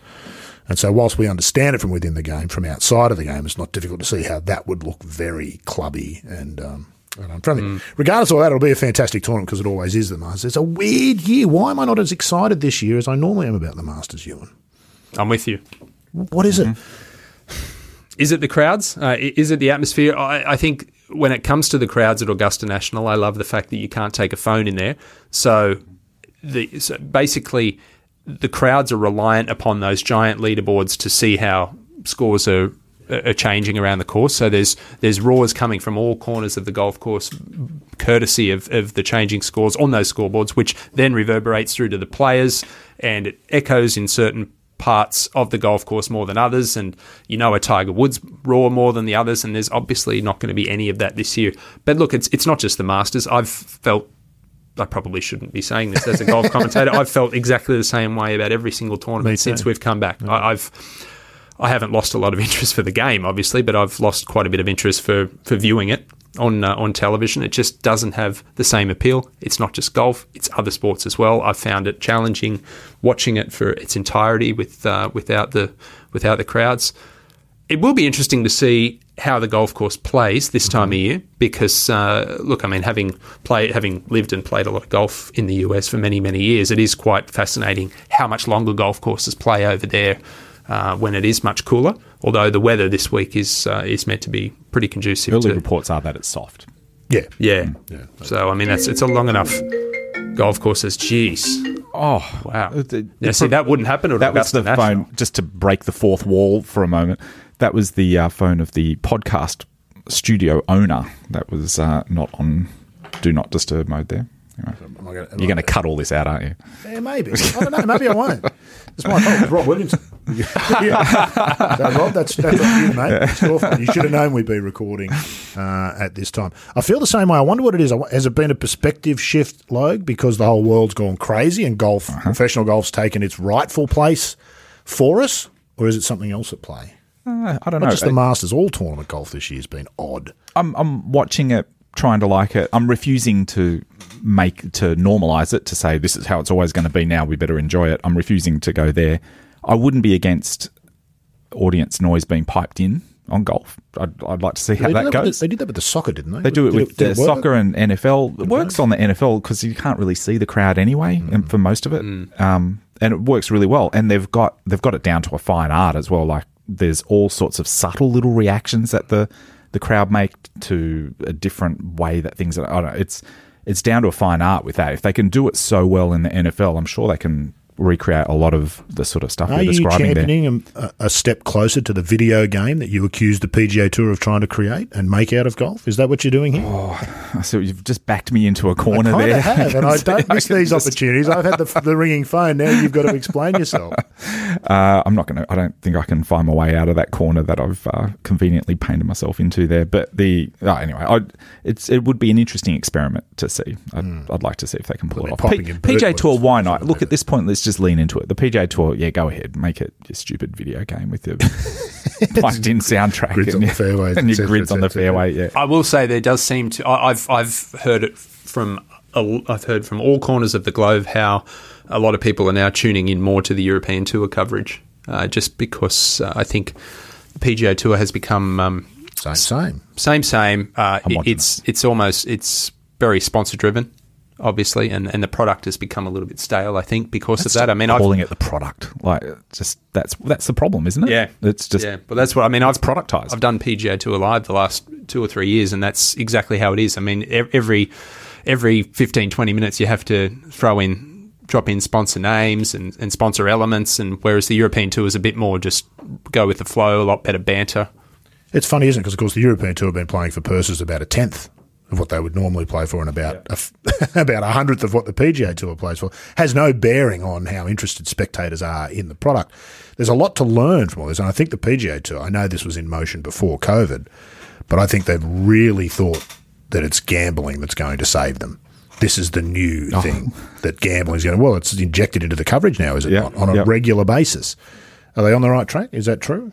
And so, whilst we understand it from within the game, from outside of the game, it's not difficult to see how that would look very clubby and. Um, and unfriendly. Mm. Regardless of that, it'll be a fantastic tournament because it always is the Masters. It's a weird year. Why am I not as excited this year as I normally am about the Masters, Ewan? I'm with you. What is it? Is it the crowds? Uh, is it the atmosphere? I, I think when it comes to the crowds at Augusta National, I love the fact that you can't take a phone in there. So, the so basically, the crowds are reliant upon those giant leaderboards to see how scores are are changing around the course. So there's there's roars coming from all corners of the golf course, courtesy of, of the changing scores on those scoreboards, which then reverberates through to the players and it echoes in certain parts of the golf course more than others. And you know a Tiger Woods roar more than the others, and there's obviously not going to be any of that this year. But look, it's it's not just the Masters. I've felt I probably shouldn't be saying this as a golf commentator. I've felt exactly the same way about every single tournament since we've come back. I, I've I haven't lost a lot of interest for the game, obviously, but I've lost quite a bit of interest for, for viewing it on uh, on television. It just doesn't have the same appeal. It's not just golf; it's other sports as well. I've found it challenging watching it for its entirety with uh, without the without the crowds. It will be interesting to see how the golf course plays this time of year because uh, look, I mean, having played, having lived and played a lot of golf in the US for many many years, it is quite fascinating how much longer golf courses play over there uh, when it is much cooler. Although the weather this week is uh, is meant to be pretty conducive. Early to, reports are that it's soft. Yeah. yeah. So I mean, that's it's a long enough golf course. As geez, Oh wow. Uh, the- Yeah, see, that wouldn't happen at That was the National. phone, just to break the fourth wall for a moment. That was the uh, phone of the podcast studio owner. That was uh, not on do not disturb mode there. Anyway, gonna- you're going to cut all this out, aren't you? Yeah, maybe. I don't know. Maybe I won't. It's my fault. It's Rob Williamson. yeah. So, Rob, that's, that's on you, mate. You should have known we'd be recording uh, at this time. I feel the same way. I wonder what it is. Has it been a perspective shift, Logue, because the whole world's gone crazy and golf, professional golf's taken its rightful place for us? Or is it something else at play? Uh, I don't Not know. just the Masters. All tournament golf this year has been odd. I'm I'm watching it, trying to like it. I'm refusing to make to normalize it to say this is how it's always going to be. Now we better enjoy it. I'm refusing to go there. I wouldn't be against audience noise being piped in on golf. I'd, I'd like to see how that that goes. the, they did that with the soccer, didn't they? They do it Did with did uh, work? soccer and NFL. It works on the NFL because you can't really see the crowd anyway, Mm. and for most of it, um, and it works really well. And they've got they've got it down to a fine art as well. Like there's all sorts of subtle little reactions that the the crowd make to a different way that things are. I don't know, it's it's down to a fine art with that. If they can do it so well in the NFL, I'm sure they can recreate a lot of the sort of stuff Are you're you describing there. championing a, a step closer to the video game that you accused the PGA Tour of trying to create and make out of golf? Is that what you're doing here? Oh, so you've just backed me into a corner I there. have, and I don't miss can these just- opportunities. I've had the, the ringing phone. Now you've got to explain yourself. Uh, I'm not going to. I don't think I can find my way out of that corner that I've uh, conveniently painted myself into there. But the oh, anyway, I'd, it's it would be an interesting experiment to see. I'd, I'd like to see if they can pull Well, it off. in PGA Tour, why not? Look at this point. Let's just lean into it. The PGA Tour, yeah, go ahead, make it your stupid video game with your piped in soundtrack Grids and on the your- and your grids on the fairway. Yeah, I will say there does seem to. I, I've I've heard it from a, I've heard from all corners of the globe how a lot of people are now tuning in more to the European Tour coverage, uh, just because uh, I think the PGA Tour has become um, Same, same. same same. Uh, I'm it- it's it's almost it's very sponsor driven, obviously, and, and the product has become a little bit stale. I think because of that. I mean, I've, calling it the product, like just that's that's the problem, isn't it? Yeah, it's just yeah, but that's what I mean. I've productized. I've done PGA Tour live the last two or three years, and that's exactly how it is. I mean, every every 15, 20 minutes, you have to throw in, drop in sponsor names and, and sponsor elements, and whereas the European Tour is a bit more just go with the flow, a lot better banter. It's funny, isn't it? Because, of course, the European Tour have been playing for purses about a tenth of what they would normally play for and about a f about a hundredth of what the PGA Tour plays for. Has no bearing on how interested spectators are in the product. There's a lot to learn from all this. And I think the PGA Tour, I know this was in motion before COVID, but I think they've really thought that it's gambling that's going to save them. This is the new oh. thing that gambling is going to, well, it's injected into the coverage now, is it Yeah, not? On a yeah. regular basis. Are they on the right track? Is that true?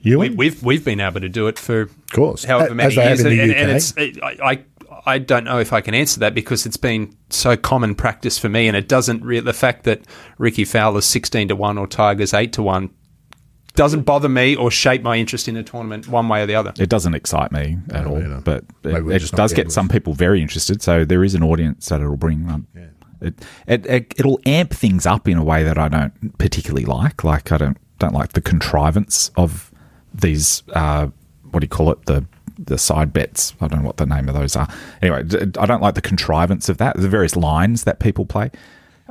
You We, we've we've been able to do it for Of course. however many as years, and, and it's it, I, I I don't know if I can answer that because it's been so common practice for me, and it doesn't. Re- the fact that Ricky Fowler's sixteen to one or Tiger's eight to one doesn't bother me or shape my interest in a tournament one way or the other. It doesn't excite me at all, either. but Maybe it, it just does get some people very interested. So there is an audience that it'll bring. Um, it, it, it it'll amp things up in a way that I don't particularly like. Like I don't don't like the contrivance of these. Uh, what do you call it? The the side bets. I don't know what the name of those are. Anyway, I don't like the contrivance of that. The various lines that people play.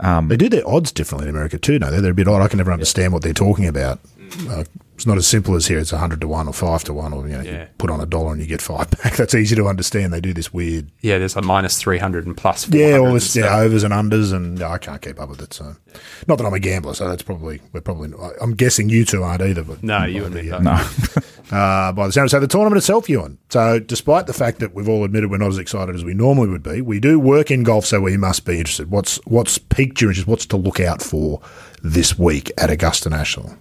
They do their odds differently in America too, no? They're, they're a bit odd. I can never understand what they're talking about. Uh, it's not as simple as here. It's 100 to 1 or 5 to 1 or, you know, you put on a dollar and you get five back. That's easy to understand. They do this weird, Yeah, there's a minus three hundred and plus. yeah, all this, yeah, overs and unders and yeah, I can't keep up with it. So, not that I'm a gambler, so that's probably, we're probably, I'm guessing you two aren't either. But No, you and me. Yeah. No, uh, by the sound. So the tournament itself, Ewan. So despite the fact that we've all admitted we're not as excited as we normally would be, we do work in golf, so we must be interested. What's what's piqued your interest? What's to look out for this week at Augusta National?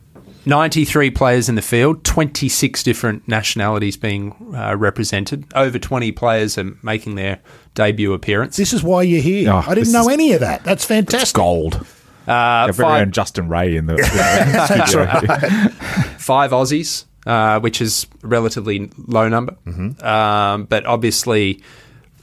93 players in the field, 26 different nationalities being uh, represented. Over 20 players are making their debut appearance. This is why you're here. Oh, I didn't know is- any of that. That's fantastic. gold. Uh, Our very five, own Justin Ray in the, in the studio. five Aussies, uh, which is a relatively low number. Mm-hmm. Um, but obviously,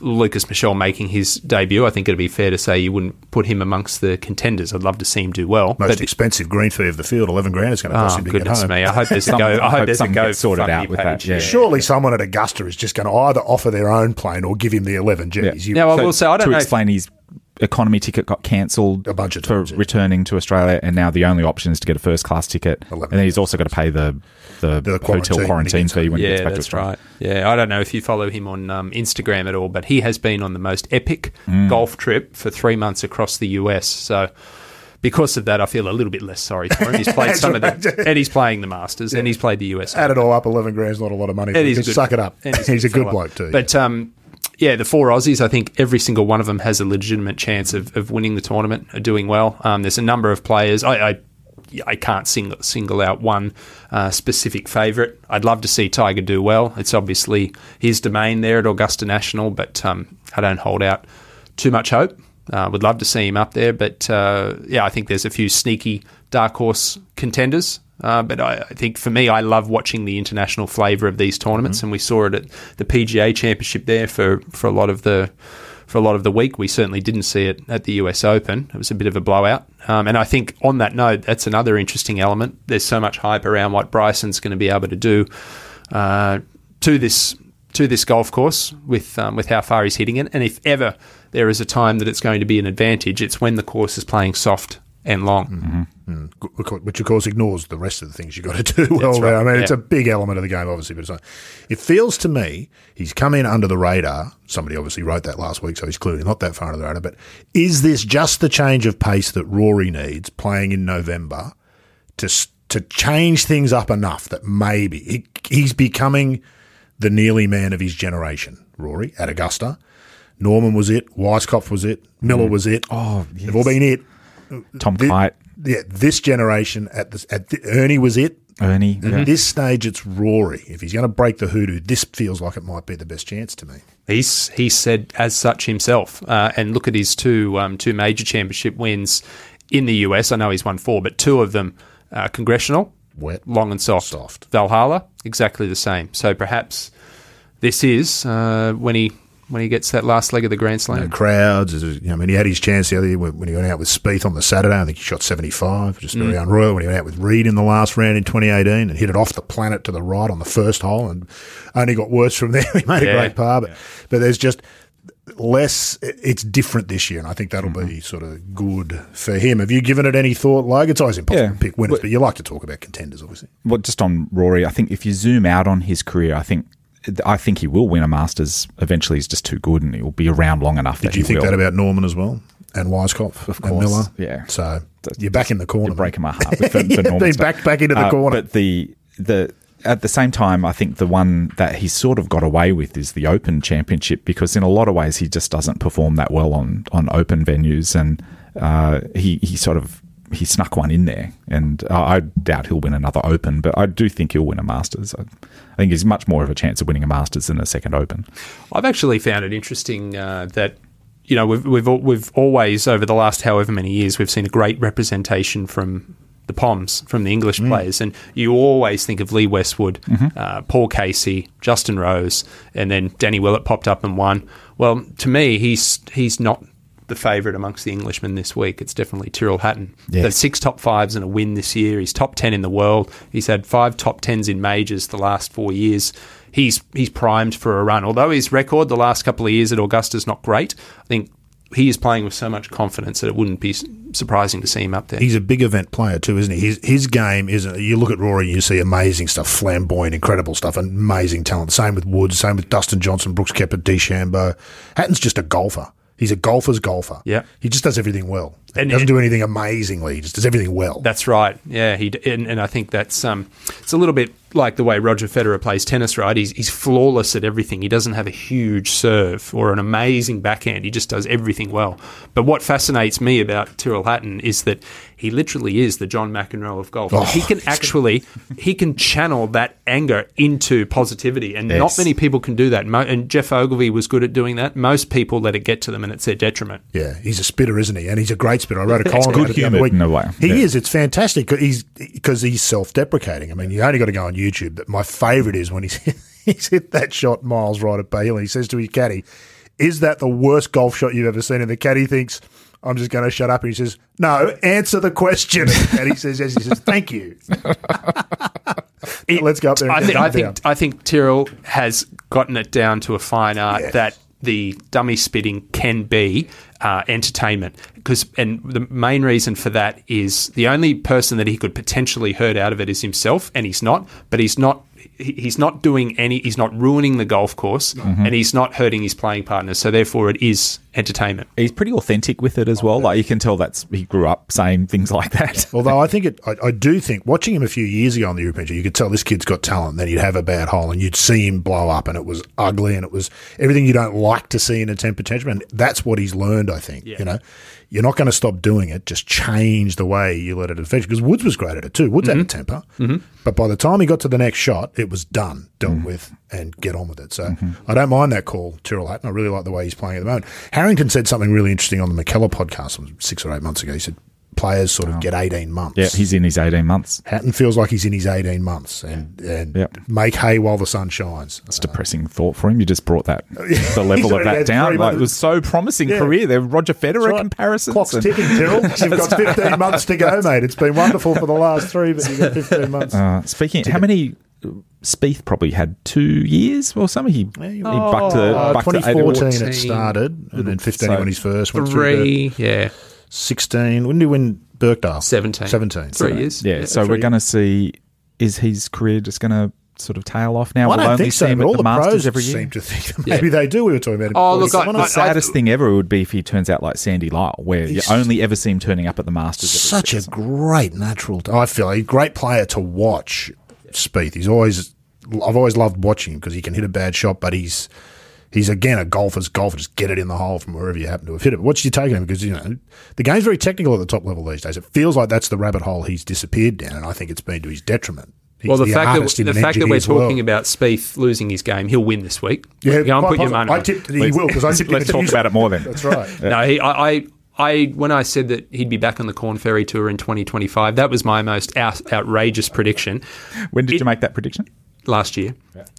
Lucas Michel making his debut, I think it'd be fair to say you wouldn't put him amongst the contenders. I'd love to see him do well. Most but expensive green fee of the field, eleven grand is going to ah, cost Oh him to get goodness home. me! I hope there's a Some- go. I I hope hope there's a something go sorted out with that, yeah. Surely someone at Augusta is just going to either offer their own plane or give him the eleven G's. You- Now, I will say I don't to know. if- explain his economy ticket got cancelled A bunch of for yeah. returning to Australia, and now the only option is to get a first class ticket, and then he's also got to pay the the, The quarantine hotel quarantine gets fee when he yeah, gets back to that's Australia. right. Yeah, I don't know if you follow him on um, Instagram at all, but he has been on the most epic Mm. golf trip for three months across the US. So. Because of that, I feel a little bit less sorry for him. He's played some of the, and he's playing the Masters, and he's played the US. Add it all up, eleven grand is not a lot of money. And he's a good- suck it up. and He's, a good fella. bloke too. But um, yeah, the four Aussies, I think every single one of them has a legitimate chance of, of winning the tournament, are doing well. Um, there's a number of players. I, I I can't single single out one uh, specific favourite. I'd love to see Tiger do well. It's obviously his domain there at Augusta National, but um, I don't hold out too much hope. Uh, would love to see him up there, but uh, yeah, I think there's a few sneaky dark horse contenders. Uh, but I, I think for me, I love watching the international flavour of these tournaments, and we saw it at the PGA Championship there for, for a lot of the for a lot of the week. We certainly didn't see it at the US Open. It was a bit of a blowout, um, and I think on that note, that's another interesting element. There's so much hype around what Bryson's going to be able to do uh, to this to this golf course with um, with how far he's hitting it. And if ever there is a time that it's going to be an advantage, it's when the course is playing soft and long. Mm-hmm. Mm-hmm. which of course ignores the rest of the things you've got to do well right, there. I mean, it's a big element of the game, obviously, but. It feels to me he's come in under the radar. Somebody obviously wrote that last week, so he's clearly not that far under the radar. But is this just the change of pace that Rory needs playing in November to to change things up enough that maybe he, he's becoming the nearly man of his generation? Rory at Augusta. Norman was it. Weiskopf was it. Miller mm. was it. Oh, they've all been it Tom Thi- Kite, yeah, this generation at this at the, Ernie was it. Ernie. At yeah. this stage, it's Rory. If he's going to break the hoodoo, this feels like it might be the best chance to me. He's he said as such himself. Uh, and look at his two um, two major championship wins in the US. I know he's won four, but two of them uh, congressional, Wet. long and soft. Soft. Valhalla, exactly the same. So perhaps this is uh, when he when he gets that last leg of the Grand Slam. And crowds. is- you know, I mean, he had his chance the other year when when he went out with Spieth on the Saturday. I think he shot 75, just very unroyal. When he went out with Reed in the last round in 2018 and hit it off the planet to the right on the first hole and only got worse from there. he made a great par, but, but there's just less. It's different this year, and I think that'll Mm-hmm. be sort of good for him. Have you given it any thought, like It's always impossible Yeah. to pick winners, but you like to talk about contenders, obviously. well, just on Rory, I think if you zoom out on his career, I think I think he will win a Masters. Eventually, he's just too good, and he'll be around long enough. Did that you he think will. that about Norman as well? And Weiskopf Of course, and Miller? yeah. So you're back in the corner. You're breaking my heart the, the Yeah, back, back into the Uh, corner. But the the at the same time, I think the one that he's sort of got away with is the Open Championship because in a lot of ways he just doesn't perform that well on on open venues, and uh, he he sort of he snuck one in there, and I I doubt he'll win another Open, but I do think he'll win a Masters. I, I think he's much more of a chance of winning a Masters than a second Open. I've actually found it interesting uh, that you know we've we've we've always over the last however many years we've seen a great representation from the Poms from the English players, and you always think of Lee Westwood, uh, Paul Casey, Justin Rose, and then Danny Willett popped up and won. Well, to me, he's he's not the favourite amongst the Englishmen this week. It's definitely Tyrrell Hatton. Yeah. The six top fives and a win this year. He's top ten in the world. He's had five top tens in majors the last four years. He's he's primed for a run. Although his record the last couple of years at Augusta's not great, I think he is playing with so much confidence that it wouldn't be surprising to see him up there. He's a big event player too, isn't he? His his game is you look at Rory, and you see amazing stuff, flamboyant, incredible stuff, amazing talent. Same with Woods, same with Dustin Johnson, Brooks Koepka, DeChambeau. Hatton's just a golfer. He's a golfer's golfer. Yeah. he just does everything well. He And- doesn't do anything amazingly. He just does everything well. That's right. Yeah, he and, and I think that's um, it's a little bit like the way Roger Federer plays tennis. Right, he's he's flawless at everything. He doesn't have a huge serve or an amazing backhand. He just does everything well. But what fascinates me about Tyrrell Hatton is that he literally is the John McEnroe of golf. he can actually he can channel that anger into positivity, and not many people can do that. Mo- and Geoff Ogilvy was good at doing that. Most people let it get to them, and it's their detriment. Yeah, he's a spitter, isn't he? And he's a great spitter. I wrote a column about it the other good-humoured week. in a way. He Yeah. is. It's fantastic. 'cause He's because he's self-deprecating. I mean, you only got to go on YouTube. But my favourite is when he's he's hit that shot miles right at Bay Hill. He says to his caddy, "Is that the worst golf shot you've ever seen?" And the caddy thinks. I'm just going to shut up. And he says, "No, answer the question." And he says, "Yes." He says, "Thank you." Let's go up there. And I, get thi- him I down. think I think Tyrrell has gotten it down to a fine art Yes. that the dummy spitting can be uh, entertainment. Because and the main reason for that is the only person that he could potentially hurt out of it is himself, and he's not. But he's not. He- He's not doing any. He's not ruining the golf course, Mm-hmm. and he's not hurting his playing partners. So therefore, it is entertainment. He's pretty authentic with it as well. Like you can tell that's he grew up saying things like that. Although I think it, I, I do think watching him a few years ago on the European Tour, you could tell this kid's got talent. Then he'd have a bad hole, and you'd see him blow up, and it was ugly, and it was everything you don't like to see in a temper tantrum. And that's what he's learned, I think. You know, you're not going to stop doing it; just change the way you let it affect you. Because Woods was great at it too. Woods had a mm-hmm. temper, mm-hmm. but by the time he got to the next shot, it was done, dealt mm-hmm. with, and get on with it. So I don't mind that call, Tyrrell Hatton. I really like the way he's playing at the moment. Harrington said something really interesting on the McKellar podcast six or eight months ago. He said players sort of get 18 months. Yeah, he's in his 18 months. Hatton feels like he's in his 18 months and, and Yep. make hay while the sun shines. It's a depressing thought for him. You just brought that the level of that down. three Like, it was so promising Yeah. career. There, Roger Federer Right. comparisons. Clock's and- ticking, Tyrrell. You've got 15 months to go, mate. It's been wonderful for the last three, but you've got 15 months. Uh, speaking, how many? Spieth probably had two years or something. He, he bucked the Uh, bucked the 2014 it started, and then 15 he So won his first. Went through Three, yeah, 16. When did he win Birkdale? 17. 17. three years. Yeah, so three we're going to see. Is his career just going to sort of tail off now? Well, I we'll don't only think see so, him but at all the the Masters pros every year. seem to think that maybe they do. We were talking about it. Oh, before. look, I- When The saddest thing ever would be if he turns out like Sandy Lyle, where you only ever see him turning up at the Masters. every such a great natural. I feel a great player to watch. Spieth. He's always. I've always loved watching him because he can hit a bad shot, but he's he's again a golfer's golfer. Just get it in the hole from wherever you happen to have hit it. But what's you taking him? Because you know the game's very technical at the top level these days. It feels like that's the rabbit hole he's disappeared down, and I think it's been to his detriment. He's Well, the, fact that the fact that we're talking world. about Spieth losing his game, he'll win this week. yeah, go and quite put your money. I on it. tipped he will because I tipped Let's talk about it more then. That's right. No, he, I, I, I, when I said that he'd be back on the Corn Ferry Tour in 2025, that was my most out, outrageous prediction When did It- you make that prediction? last year.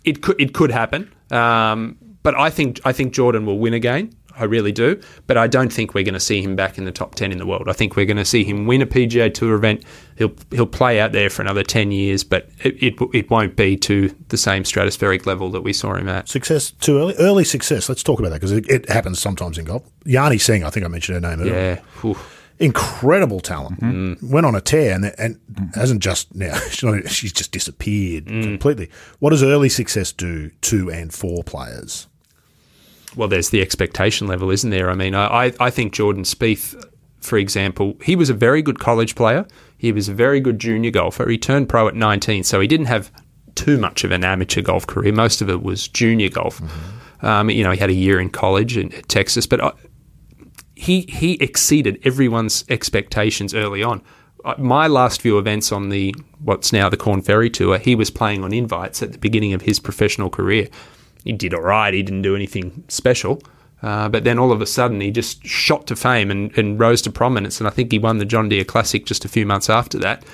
It could, it could happen, um, but I think, I think Jordan will win again. I really do, but I don't think we're going to see him back in the top ten in the world. I think we're going to see him win a PGA Tour event. He'll he'll play out there for another ten years, but it it, it won't be to the same stratospheric level that we saw him at. Success too early. Early success. Let's talk about that because it, it happens sometimes in golf. Yani Tseng, I think I mentioned her name earlier. Yeah. Whew. incredible talent. Mm. Mm. Went on a tear and and mm. hasn't just now. She's, not, she's just disappeared completely. What does early success do to and for players? Well, there's the expectation level, isn't there? I mean, I, I, think Jordan Spieth, for example, he was a very good college player. He was a very good junior golfer. He turned pro at 19, so he didn't have too much of an amateur golf career. Most of it was junior golf. Um, you know, he had a year in college in Texas, but I, he he exceeded everyone's expectations early on. uh, my last few events on the what's now the Corn Ferry Tour, he was playing on invites at the beginning of his professional career. He did all right. He didn't do anything special. Uh, but then all of a sudden, he just shot to fame and, and, rose to prominence. And I think he won the John Deere Classic just a few months after that.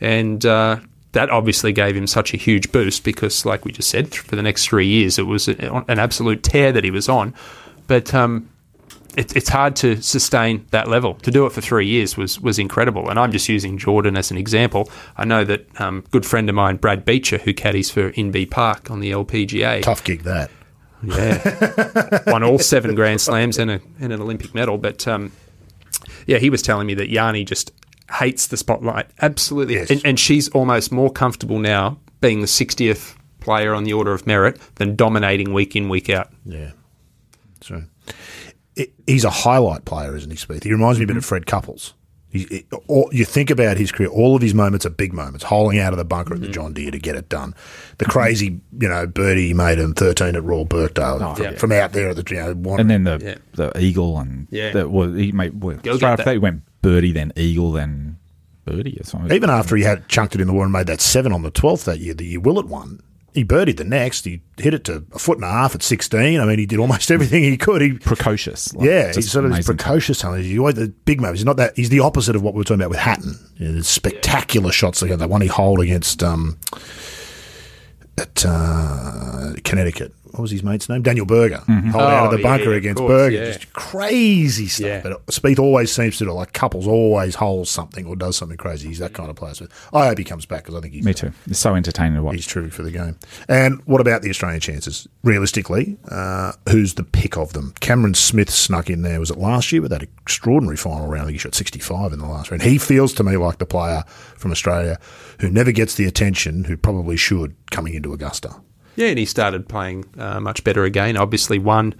And uh, that obviously gave him such a huge boost because, like we just said, for the next three years, it was an absolute tear that he was on. But um, it, it's hard to sustain that level. To do it for three years was was incredible. And I'm just using Jordan as an example. I know that um, good friend of mine, Brad Beecher, who caddies for Inbee Park on the LPGA. Tough gig that. Yeah, won all seven Grand Slams and, a, and an Olympic medal. But um, yeah, he was telling me that Yani just hates the spotlight. Absolutely, Yes. and, and she's almost more comfortable now being the 60th player on the order of merit than dominating week in week out. Yeah. So it, he's a highlight player, isn't he, Spieth? He reminds me a bit Mm-hmm. of Fred Couples. He, it, all, you think about his career, all of his moments are big moments, holing out of the bunker Mm-hmm. at the John Deere to get it done. The crazy, you know, birdie he made in 13 at Royal Birkdale from, yeah. from out there at the, you know, one, And then the Yeah. the eagle and Yeah. the, well, he made well, straight after that. that he went birdie, then eagle, then birdie or something. even after he had chunked it in the water and made that seven on the 12th that year, the year Willett won, he birdied the next. He hit it to a foot and a half at 16. I mean, he did almost everything he could. He precocious. like, Yeah, he's sort of this precocious talent. He's the big moments. He's not that. He's the opposite of what we were talking about with Hatton. You know, the spectacular shots like that one he holed against um, at uh, Connecticut. What was his mate's name? Daniel Berger. Hold out Oh, of the yeah, bunker yeah, against course, Berger. yeah. Just crazy stuff. But Spieth always seems to do. Like couples always holes something or does something crazy. He's that kind of player. So I hope he comes back because I think he's Me too. It's so entertaining to watch. He's terrific for the game. And what about the Australian chances? Realistically, uh, who's the pick of them? Cameron Smith snuck in there. Was it last year with that extraordinary final round? I think he shot 65 in the last round. He feels to me like the player from Australia who never gets the attention, who probably should, coming into Augusta. Yeah, and he started playing uh, much better again. Obviously, won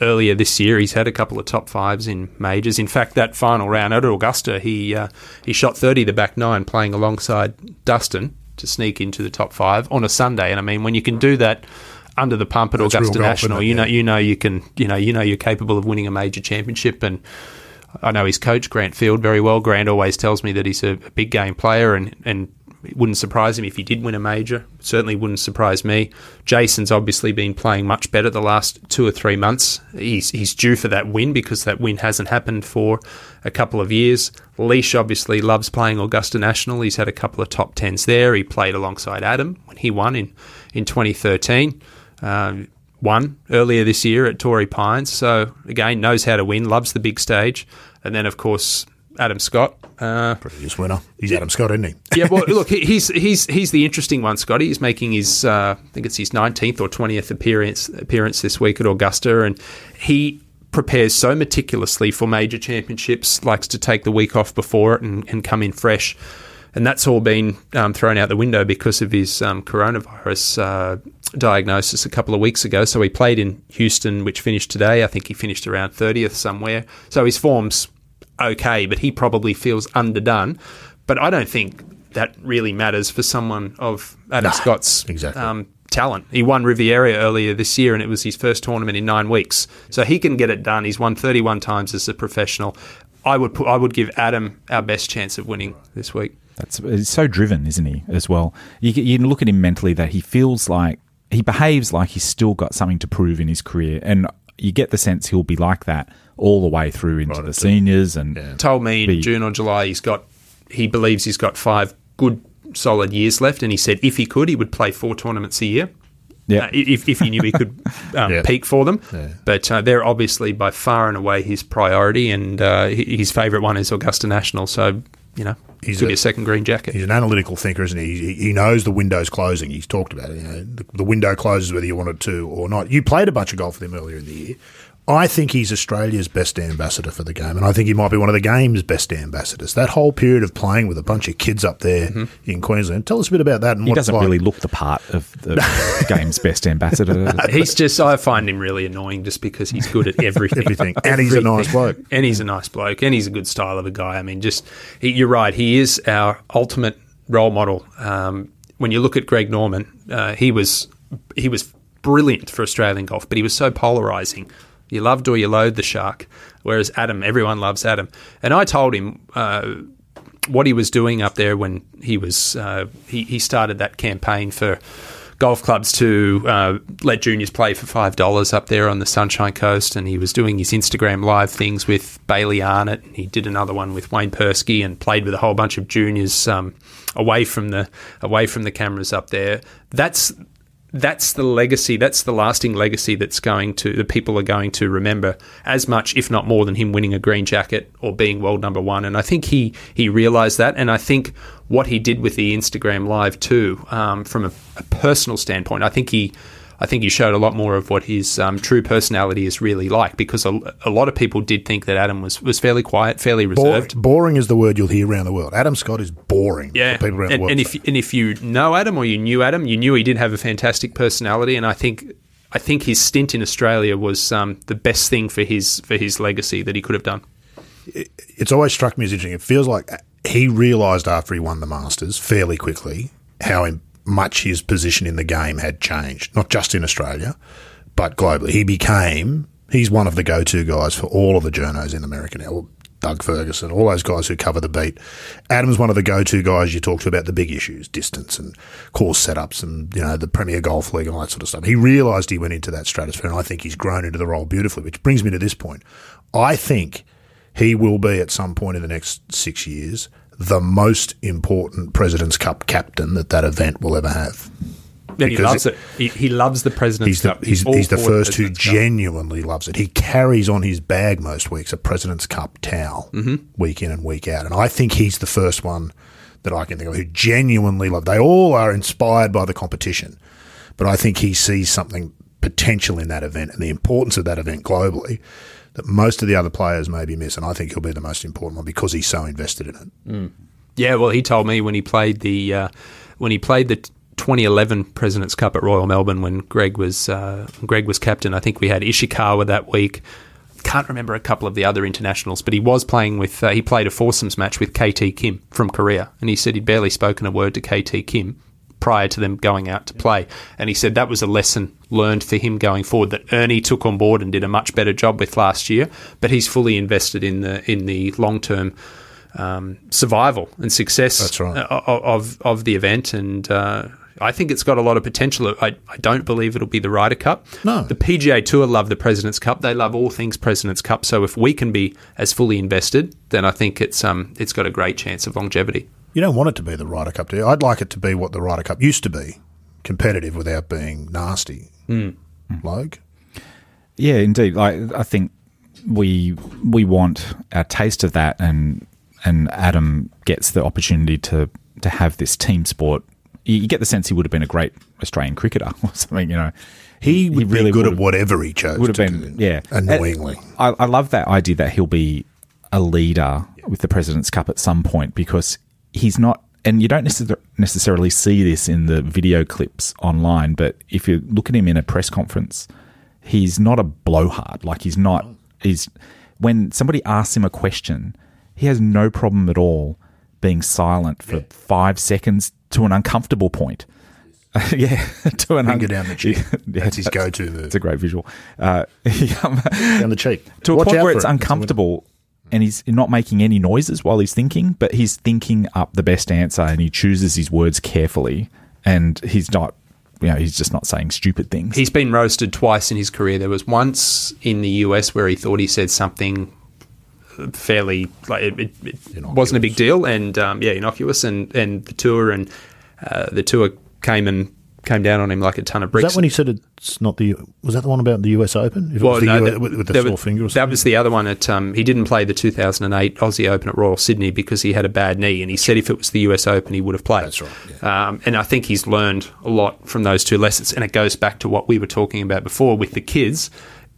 earlier this year. He's had a couple of top fives in majors. In fact, that final round at Augusta, he uh, he shot thirty the back nine, playing alongside Dustin to sneak into the top five on a Sunday. And I mean, when you can do that under the pump at That's Augusta golf, National, you know Yeah. you know you can you know you know you're capable of winning a major championship and. I know his coach Grant Field very well. Grant always tells me that he's a, a big game player, and and it wouldn't surprise him if he did win a major. Certainly wouldn't surprise me. Jason's obviously been playing much better the last two or three months. He's he's due for that win because that win hasn't happened for a couple of years. Leash obviously loves playing Augusta National. He's had a couple of top tens there. He played alongside Adam when he won in in 2013. Um, won earlier this year at Torrey Pines. So again, knows how to win, loves the big stage, and then of course Adam Scott. Uh, Previous winner. He's Adam Scott, isn't he? yeah, well, look, he- he's he's he's the interesting one, Scotty. He's making his uh, I think it's his nineteenth or twentieth appearance appearance this week at Augusta, and he prepares so meticulously for major championships. Likes to take the week off before it and, and come in fresh, and that's all been um, thrown out the window because of his um, coronavirus uh, diagnosis a couple of weeks ago. So he played in Houston, which finished today. I think he finished around thirtieth somewhere. So his form's okay, but he probably feels underdone. But I don't think that really matters for someone of Adam Nah, Scott's exactly. um, talent. He won Riviera earlier this year, and it was his first tournament in nine weeks. So he can get it done. He's won 31 times as a professional. I would put, I would give Adam our best chance of winning this week. That's he's so driven, isn't he? As well, you, you can look at him mentally that he feels like he behaves like he's still got something to prove in his career, and you get the sense he'll be like that all the way through into the seniors and Told me in Be- June or July he's got he believes he's got five good solid years left, and he said if he could, he would play four tournaments a year. yeah. uh, if, if he knew he could um, Yeah. peak for them. Yeah. But uh, they're obviously by far and away his priority, and uh, his favourite one is Augusta National. So, you know, He's he's could a- be a second green jacket. He's an analytical thinker, isn't he? He, he knows the window's closing. He's talked about it. You know, the, the window closes whether you want it to or not. You played a bunch of golf with him earlier in the year. I think he's Australia's best ambassador for the game, and I think he might be one of the game's best ambassadors. That whole period of playing with a bunch of kids up there in Queensland. Tell us a bit about that. And he what doesn't like. really look the part of the game's best ambassador. He's just, I find him really annoying just because he's good at everything. Everything. And he's a nice bloke. And he's a nice bloke. And he's a good style of a guy. I mean, just, he, you're right. He is our ultimate role model. Um, when you look at Greg Norman, uh, he was he was brilliant for Australian golf, but he was so polarizing. You loved or you loathed the shark, whereas Adam, everyone loves Adam. And I told him uh, what he was doing up there when he was uh, he, he started that campaign for golf clubs to uh, let juniors play for five dollars up there on the Sunshine Coast, and he was doing his Instagram live things with Bailey Arnott. He did another one with Wayne Persky and played with a whole bunch of juniors um, away from the away from the cameras up there. That's that's the legacy. That's the lasting legacy that's going to the people are going to remember as much, if not more, than him winning a green jacket or being world number one. And I think he he realised that. And I think what he did with the Instagram live too, um, from a, a, personal standpoint, I think he I think he showed a lot more of what his um, true personality is really like because a, a, lot of people did think that Adam was, was fairly quiet, fairly reserved. Boring, boring is the word you'll hear around the world. Adam Scott is boring. Yeah, people around and, the world. And if and if you know Adam or you knew Adam, you knew he did have a fantastic personality, and I think I think his stint in Australia was um, the best thing for his for his legacy that he could have done. It, it's always struck me as interesting. It feels like he realised after he won the Masters fairly quickly how much his position in the game had changed, not just in Australia, but globally. He became, he's one of the go to guys for all of the journos in America now. Doug Ferguson, all those guys who cover the beat. Adam's one of the go-to guys you talk to about the big issues, distance and course setups and, you know, the Premier Golf League and all that sort of stuff. He realised he went into that stratosphere and I think he's grown into the role beautifully, which brings me to this point. I think he will be at some point in the next six years the most important President's Cup captain that that event will ever have. he loves it. He, he, loves the President's he's the, Cup. He's, he's, he's the first who genuinely loves it. He carries on his bag most weeks a President's Cup towel mm-hmm. week in and week out. And I think he's the first one that I can think of who genuinely love They all are inspired by the competition. But I think he sees something potential in that event and the importance of that event globally that most of the other players maybe miss, and I think he'll be the most important one because he's so invested in it. Mm. Yeah, well, he told me when he played the uh, when he played the 2011 Presidents Cup at Royal Melbourne when Greg was uh, Greg was captain. I think we had Ishikawa that week. Can't remember a couple of the other internationals, but he was playing with. Uh, he played a foursomes match with KT Kim from Korea, and he said he'd barely spoken a word to KT Kim prior to them going out to play. And he said that was a lesson learned for him going forward that Ernie took on board and did a much better job with last year. But he's fully invested in the in the long term um, survival and success right. of of the event. And uh, I think it's got a lot of potential. I, I don't believe it'll be the Ryder Cup. No. The PGA Tour love the President's Cup. They love all things President's Cup. So if we can be as fully invested, then I think it's um it's got a great chance of longevity. You don't want it to be the Ryder Cup, do you? I'd like it to be what the Ryder Cup used to be, competitive without being nasty. Mm. Logue? Yeah, indeed. Like I think we we want a taste of that, and and Adam gets the opportunity to to have this team sport. You get the sense he would have been a great Australian cricketer or something. You know, he would he really be good at whatever he chose. Would have been, do, yeah, annoyingly. I, I love that idea that he'll be a leader with the President's Cup at some point because he's not and you don't necessarily see this in the video clips online, but if you look at him in a press conference, he's not a blowhard. Like he's not. He's when somebody asks him a question, he has no problem at all being silent for yeah. five seconds to an uncomfortable point. yeah, to an finger un- down the cheek. yeah, that's his go-to move. It's a great visual. Uh, down the cheek to Watch a point where it's it. uncomfortable and he's not making any noises while he's thinking, but he's thinking up the best answer and he chooses his words carefully and he's not you know, he's just not saying stupid things. He's been roasted twice in his career. There was once in the US where he thought he said something fairly like it, it, it wasn't a big deal, and um, yeah, innocuous. And and the tour and uh, the tour came and came down on him like a ton of bricks. Was that when he said it's not the? Was that the one about the US Open? If well, it was no, the US, with, with, the sore was, finger. that was the other one. At um, he didn't play the 2008 Aussie Open at Royal Sydney because he had a bad knee, and he said if it was the US Open, he would have played. That's right. Yeah. Um, and I think he's learned a lot from those two lessons, and it goes back to what we were talking about before with the kids.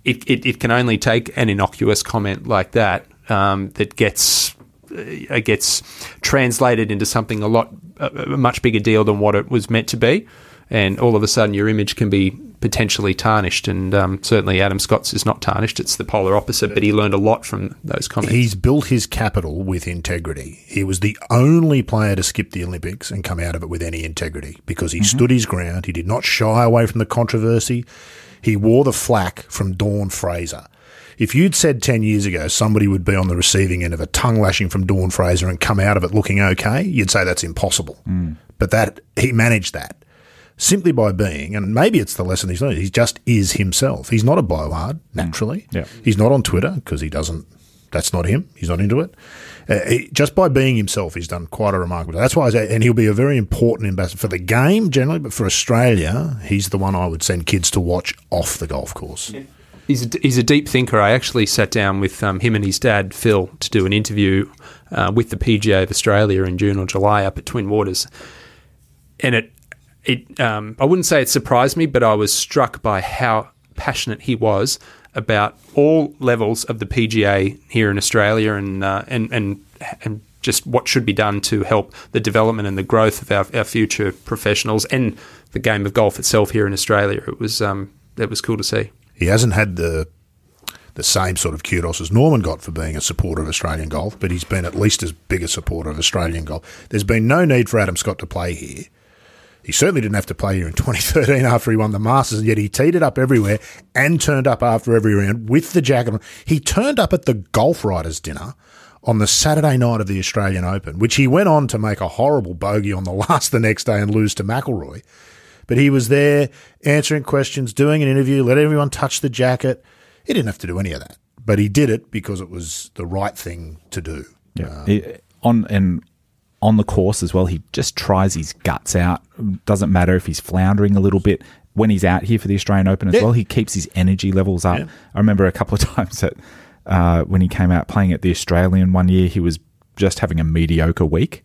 It, it, it can only take an innocuous comment like that um, that gets uh, gets translated into something a lot a much bigger deal than what it was meant to be and all of a sudden your image can be potentially tarnished. And um, certainly Adam Scott's is not tarnished; it's the polar opposite. But he learned a lot from those comments. He's built his capital with integrity. He was the only player to skip the Olympics and come out of it with any integrity because he mm-hmm. stood his ground. He did not shy away from the controversy. He wore the flack from Dawn Fraser. If you'd said 10 years ago somebody would be on the receiving end of a tongue lashing from Dawn Fraser and come out of it looking okay, you'd say that's impossible. But that he managed that simply by being, and maybe it's the lesson he's learned, he just is himself. He's not a blowhard, naturally. Yeah. He's not on Twitter because he doesn't, that's not him. He's not into it. Uh, he, just by being himself, he's done quite a remarkable. That's why, I say, and he'll be a very important ambassador for the game generally, but for Australia, he's the one I would send kids to watch off the golf course. He's a, he's a deep thinker. I actually sat down with um, him and his dad, Phil, to do an interview uh, with the PGA of Australia in June or July up at Twin Waters. And it, it um, I wouldn't say it surprised me, but I was struck by how passionate he was about all levels of the PGA here in Australia and, uh, and, and, and just what should be done to help the development and the growth of our, our future professionals and the game of golf itself here in Australia. It was, um, was cool to see. He hasn't had the the same sort of kudos as Norman got for being a supporter of Australian golf, but he's been at least as big a supporter of Australian golf. There's been no need for Adam Scott to play here. He certainly didn't have to play here in 2013 after he won the Masters, and yet he teed it up everywhere and turned up after every round with the jacket on. He turned up at the Golf Writers dinner on the Saturday night of the Australian Open, which he went on to make a horrible bogey on the last the next day and lose to McIlroy. But he was there answering questions, doing an interview, let everyone touch the jacket. He didn't have to do any of that, but he did it because it was the right thing to do. Yeah. Um, he- on and on the course as well, he just tries his guts out. Doesn't matter if he's floundering a little bit. When he's out here for the Australian Open as Yeah. well, he keeps his energy levels up. Yeah. I remember a couple of times that uh, when he came out playing at the Australian one year, he was just having a mediocre week.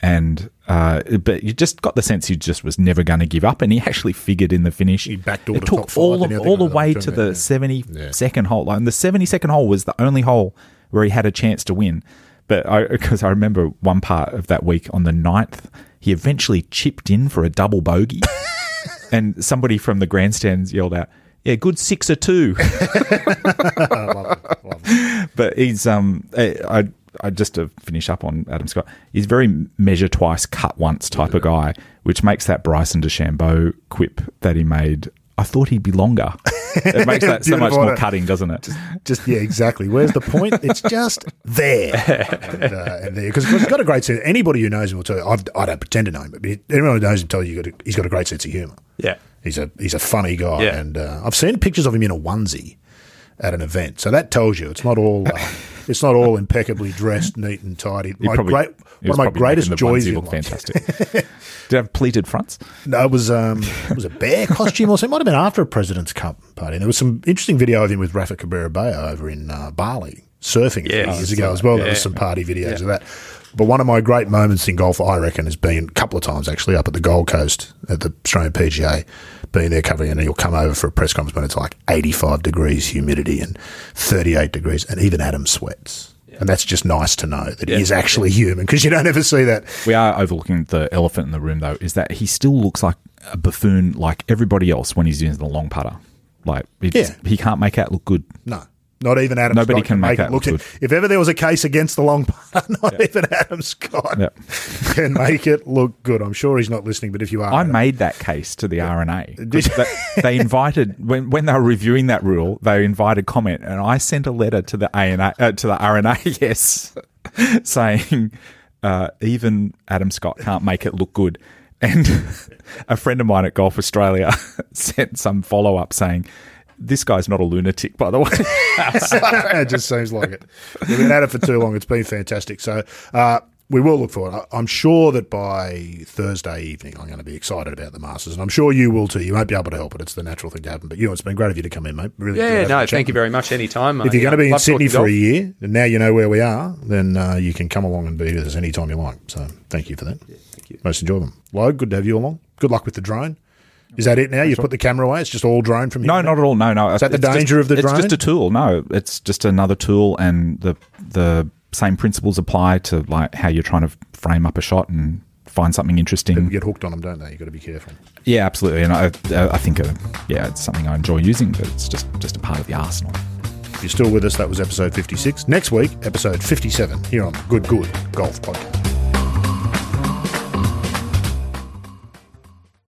And uh, but you just got the sense he just was never going to give up, and he actually figured in the finish. He backdoored it took all the, all the way to the seventy second hole. And the seventy second hole was the only hole where he had a chance to win. But I because I remember one part of that week on the ninth, he eventually chipped in for a double bogey, and somebody from the grandstands yelled out, "Yeah, good six or two. but he's um, I, I I just to finish up on Adam Scott, he's very measure twice, cut once type of guy, which makes that Bryson DeChambeau quip that he made. I thought he'd be longer. It makes that so much more it? cutting, doesn't it? Just yeah, exactly. Where's the point? It's just there, and, uh, and there because he's got a great sense. Anybody who knows him will tell you. I've, I don't pretend to know him, but anyone who knows him tell you he's got a, he's got a great sense of humour. Yeah. He's a he's a funny guy, Yeah. and uh, I've seen pictures of him in a onesie at an event. So that tells you it's not all uh, it's not all impeccably dressed, neat and tidy. My probably- great one of my greatest joys in look life. fantastic. Did it have pleated fronts? No, it was um, it was a bear costume or something. It might have been after a President's Cup party. And there was some interesting video of him with Rafa Cabrera Bello over in uh, Bali surfing a few years ago as well. There was some party videos of that. But one of my great moments in golf, I reckon, has been a couple of times actually up at the Gold Coast at the Australian PGA, being there covering, and you'll come over for a press conference when it's like 85 degrees humidity and 38 degrees, and even Adam sweats. And that's just nice to know that he is actually human because you don't ever see that. We are overlooking the elephant in the room, though, is that he still looks like a buffoon, like everybody else when he's using the long putter. Like, he, Yeah. he can't make out look good. No. Not even Adam Nobody Scott can make it that look look If ever there was a case against the long putter, not even Adam Scott Yep. can make it look good. I'm sure he's not listening, but if you are, I Adam, made that case to the R&A. Did you? They, they invited when when they were reviewing that rule, they invited comment, and I sent a letter to the ANA uh, to the R&A, yes, saying uh, even Adam Scott can't make it look good. And a friend of mine at Golf Australia sent some follow up saying. This guy's not a lunatic, by the way. it just seems like it. We've been at it for too long. It's been fantastic. So uh, we will look forward. I- I'm sure that by Thursday evening, I'm going to be excited about the Masters, and I'm sure you will too. You won't be able to help it. It's the natural thing to happen. But you, know, it's been great of you to come in, mate. Really. Yeah, no, thank you very much. Anytime. If you're going to be in Sydney for a year, and now you know where we are, then uh, you can come along and be with us anytime you like. So thank you for that. thank you. Most enjoyable. Log, good to have you along. Good luck with the drone. Is that it now? You put the camera away? It's just all drone from here? No, on not at all. No, no. Is that the It's just- danger of the It's drone? It's just a tool. No, it's just another tool, and the the same principles apply to like how you're trying to frame up a shot and find something People interesting. get hooked on them, don't they? You've got to be careful. Yeah, absolutely. And I, I think, uh, yeah, it's something I enjoy using, but it's just just a part of the arsenal. If you're still with us, that was episode 56. Next week, episode 57 here on Good Good Golf Podcast.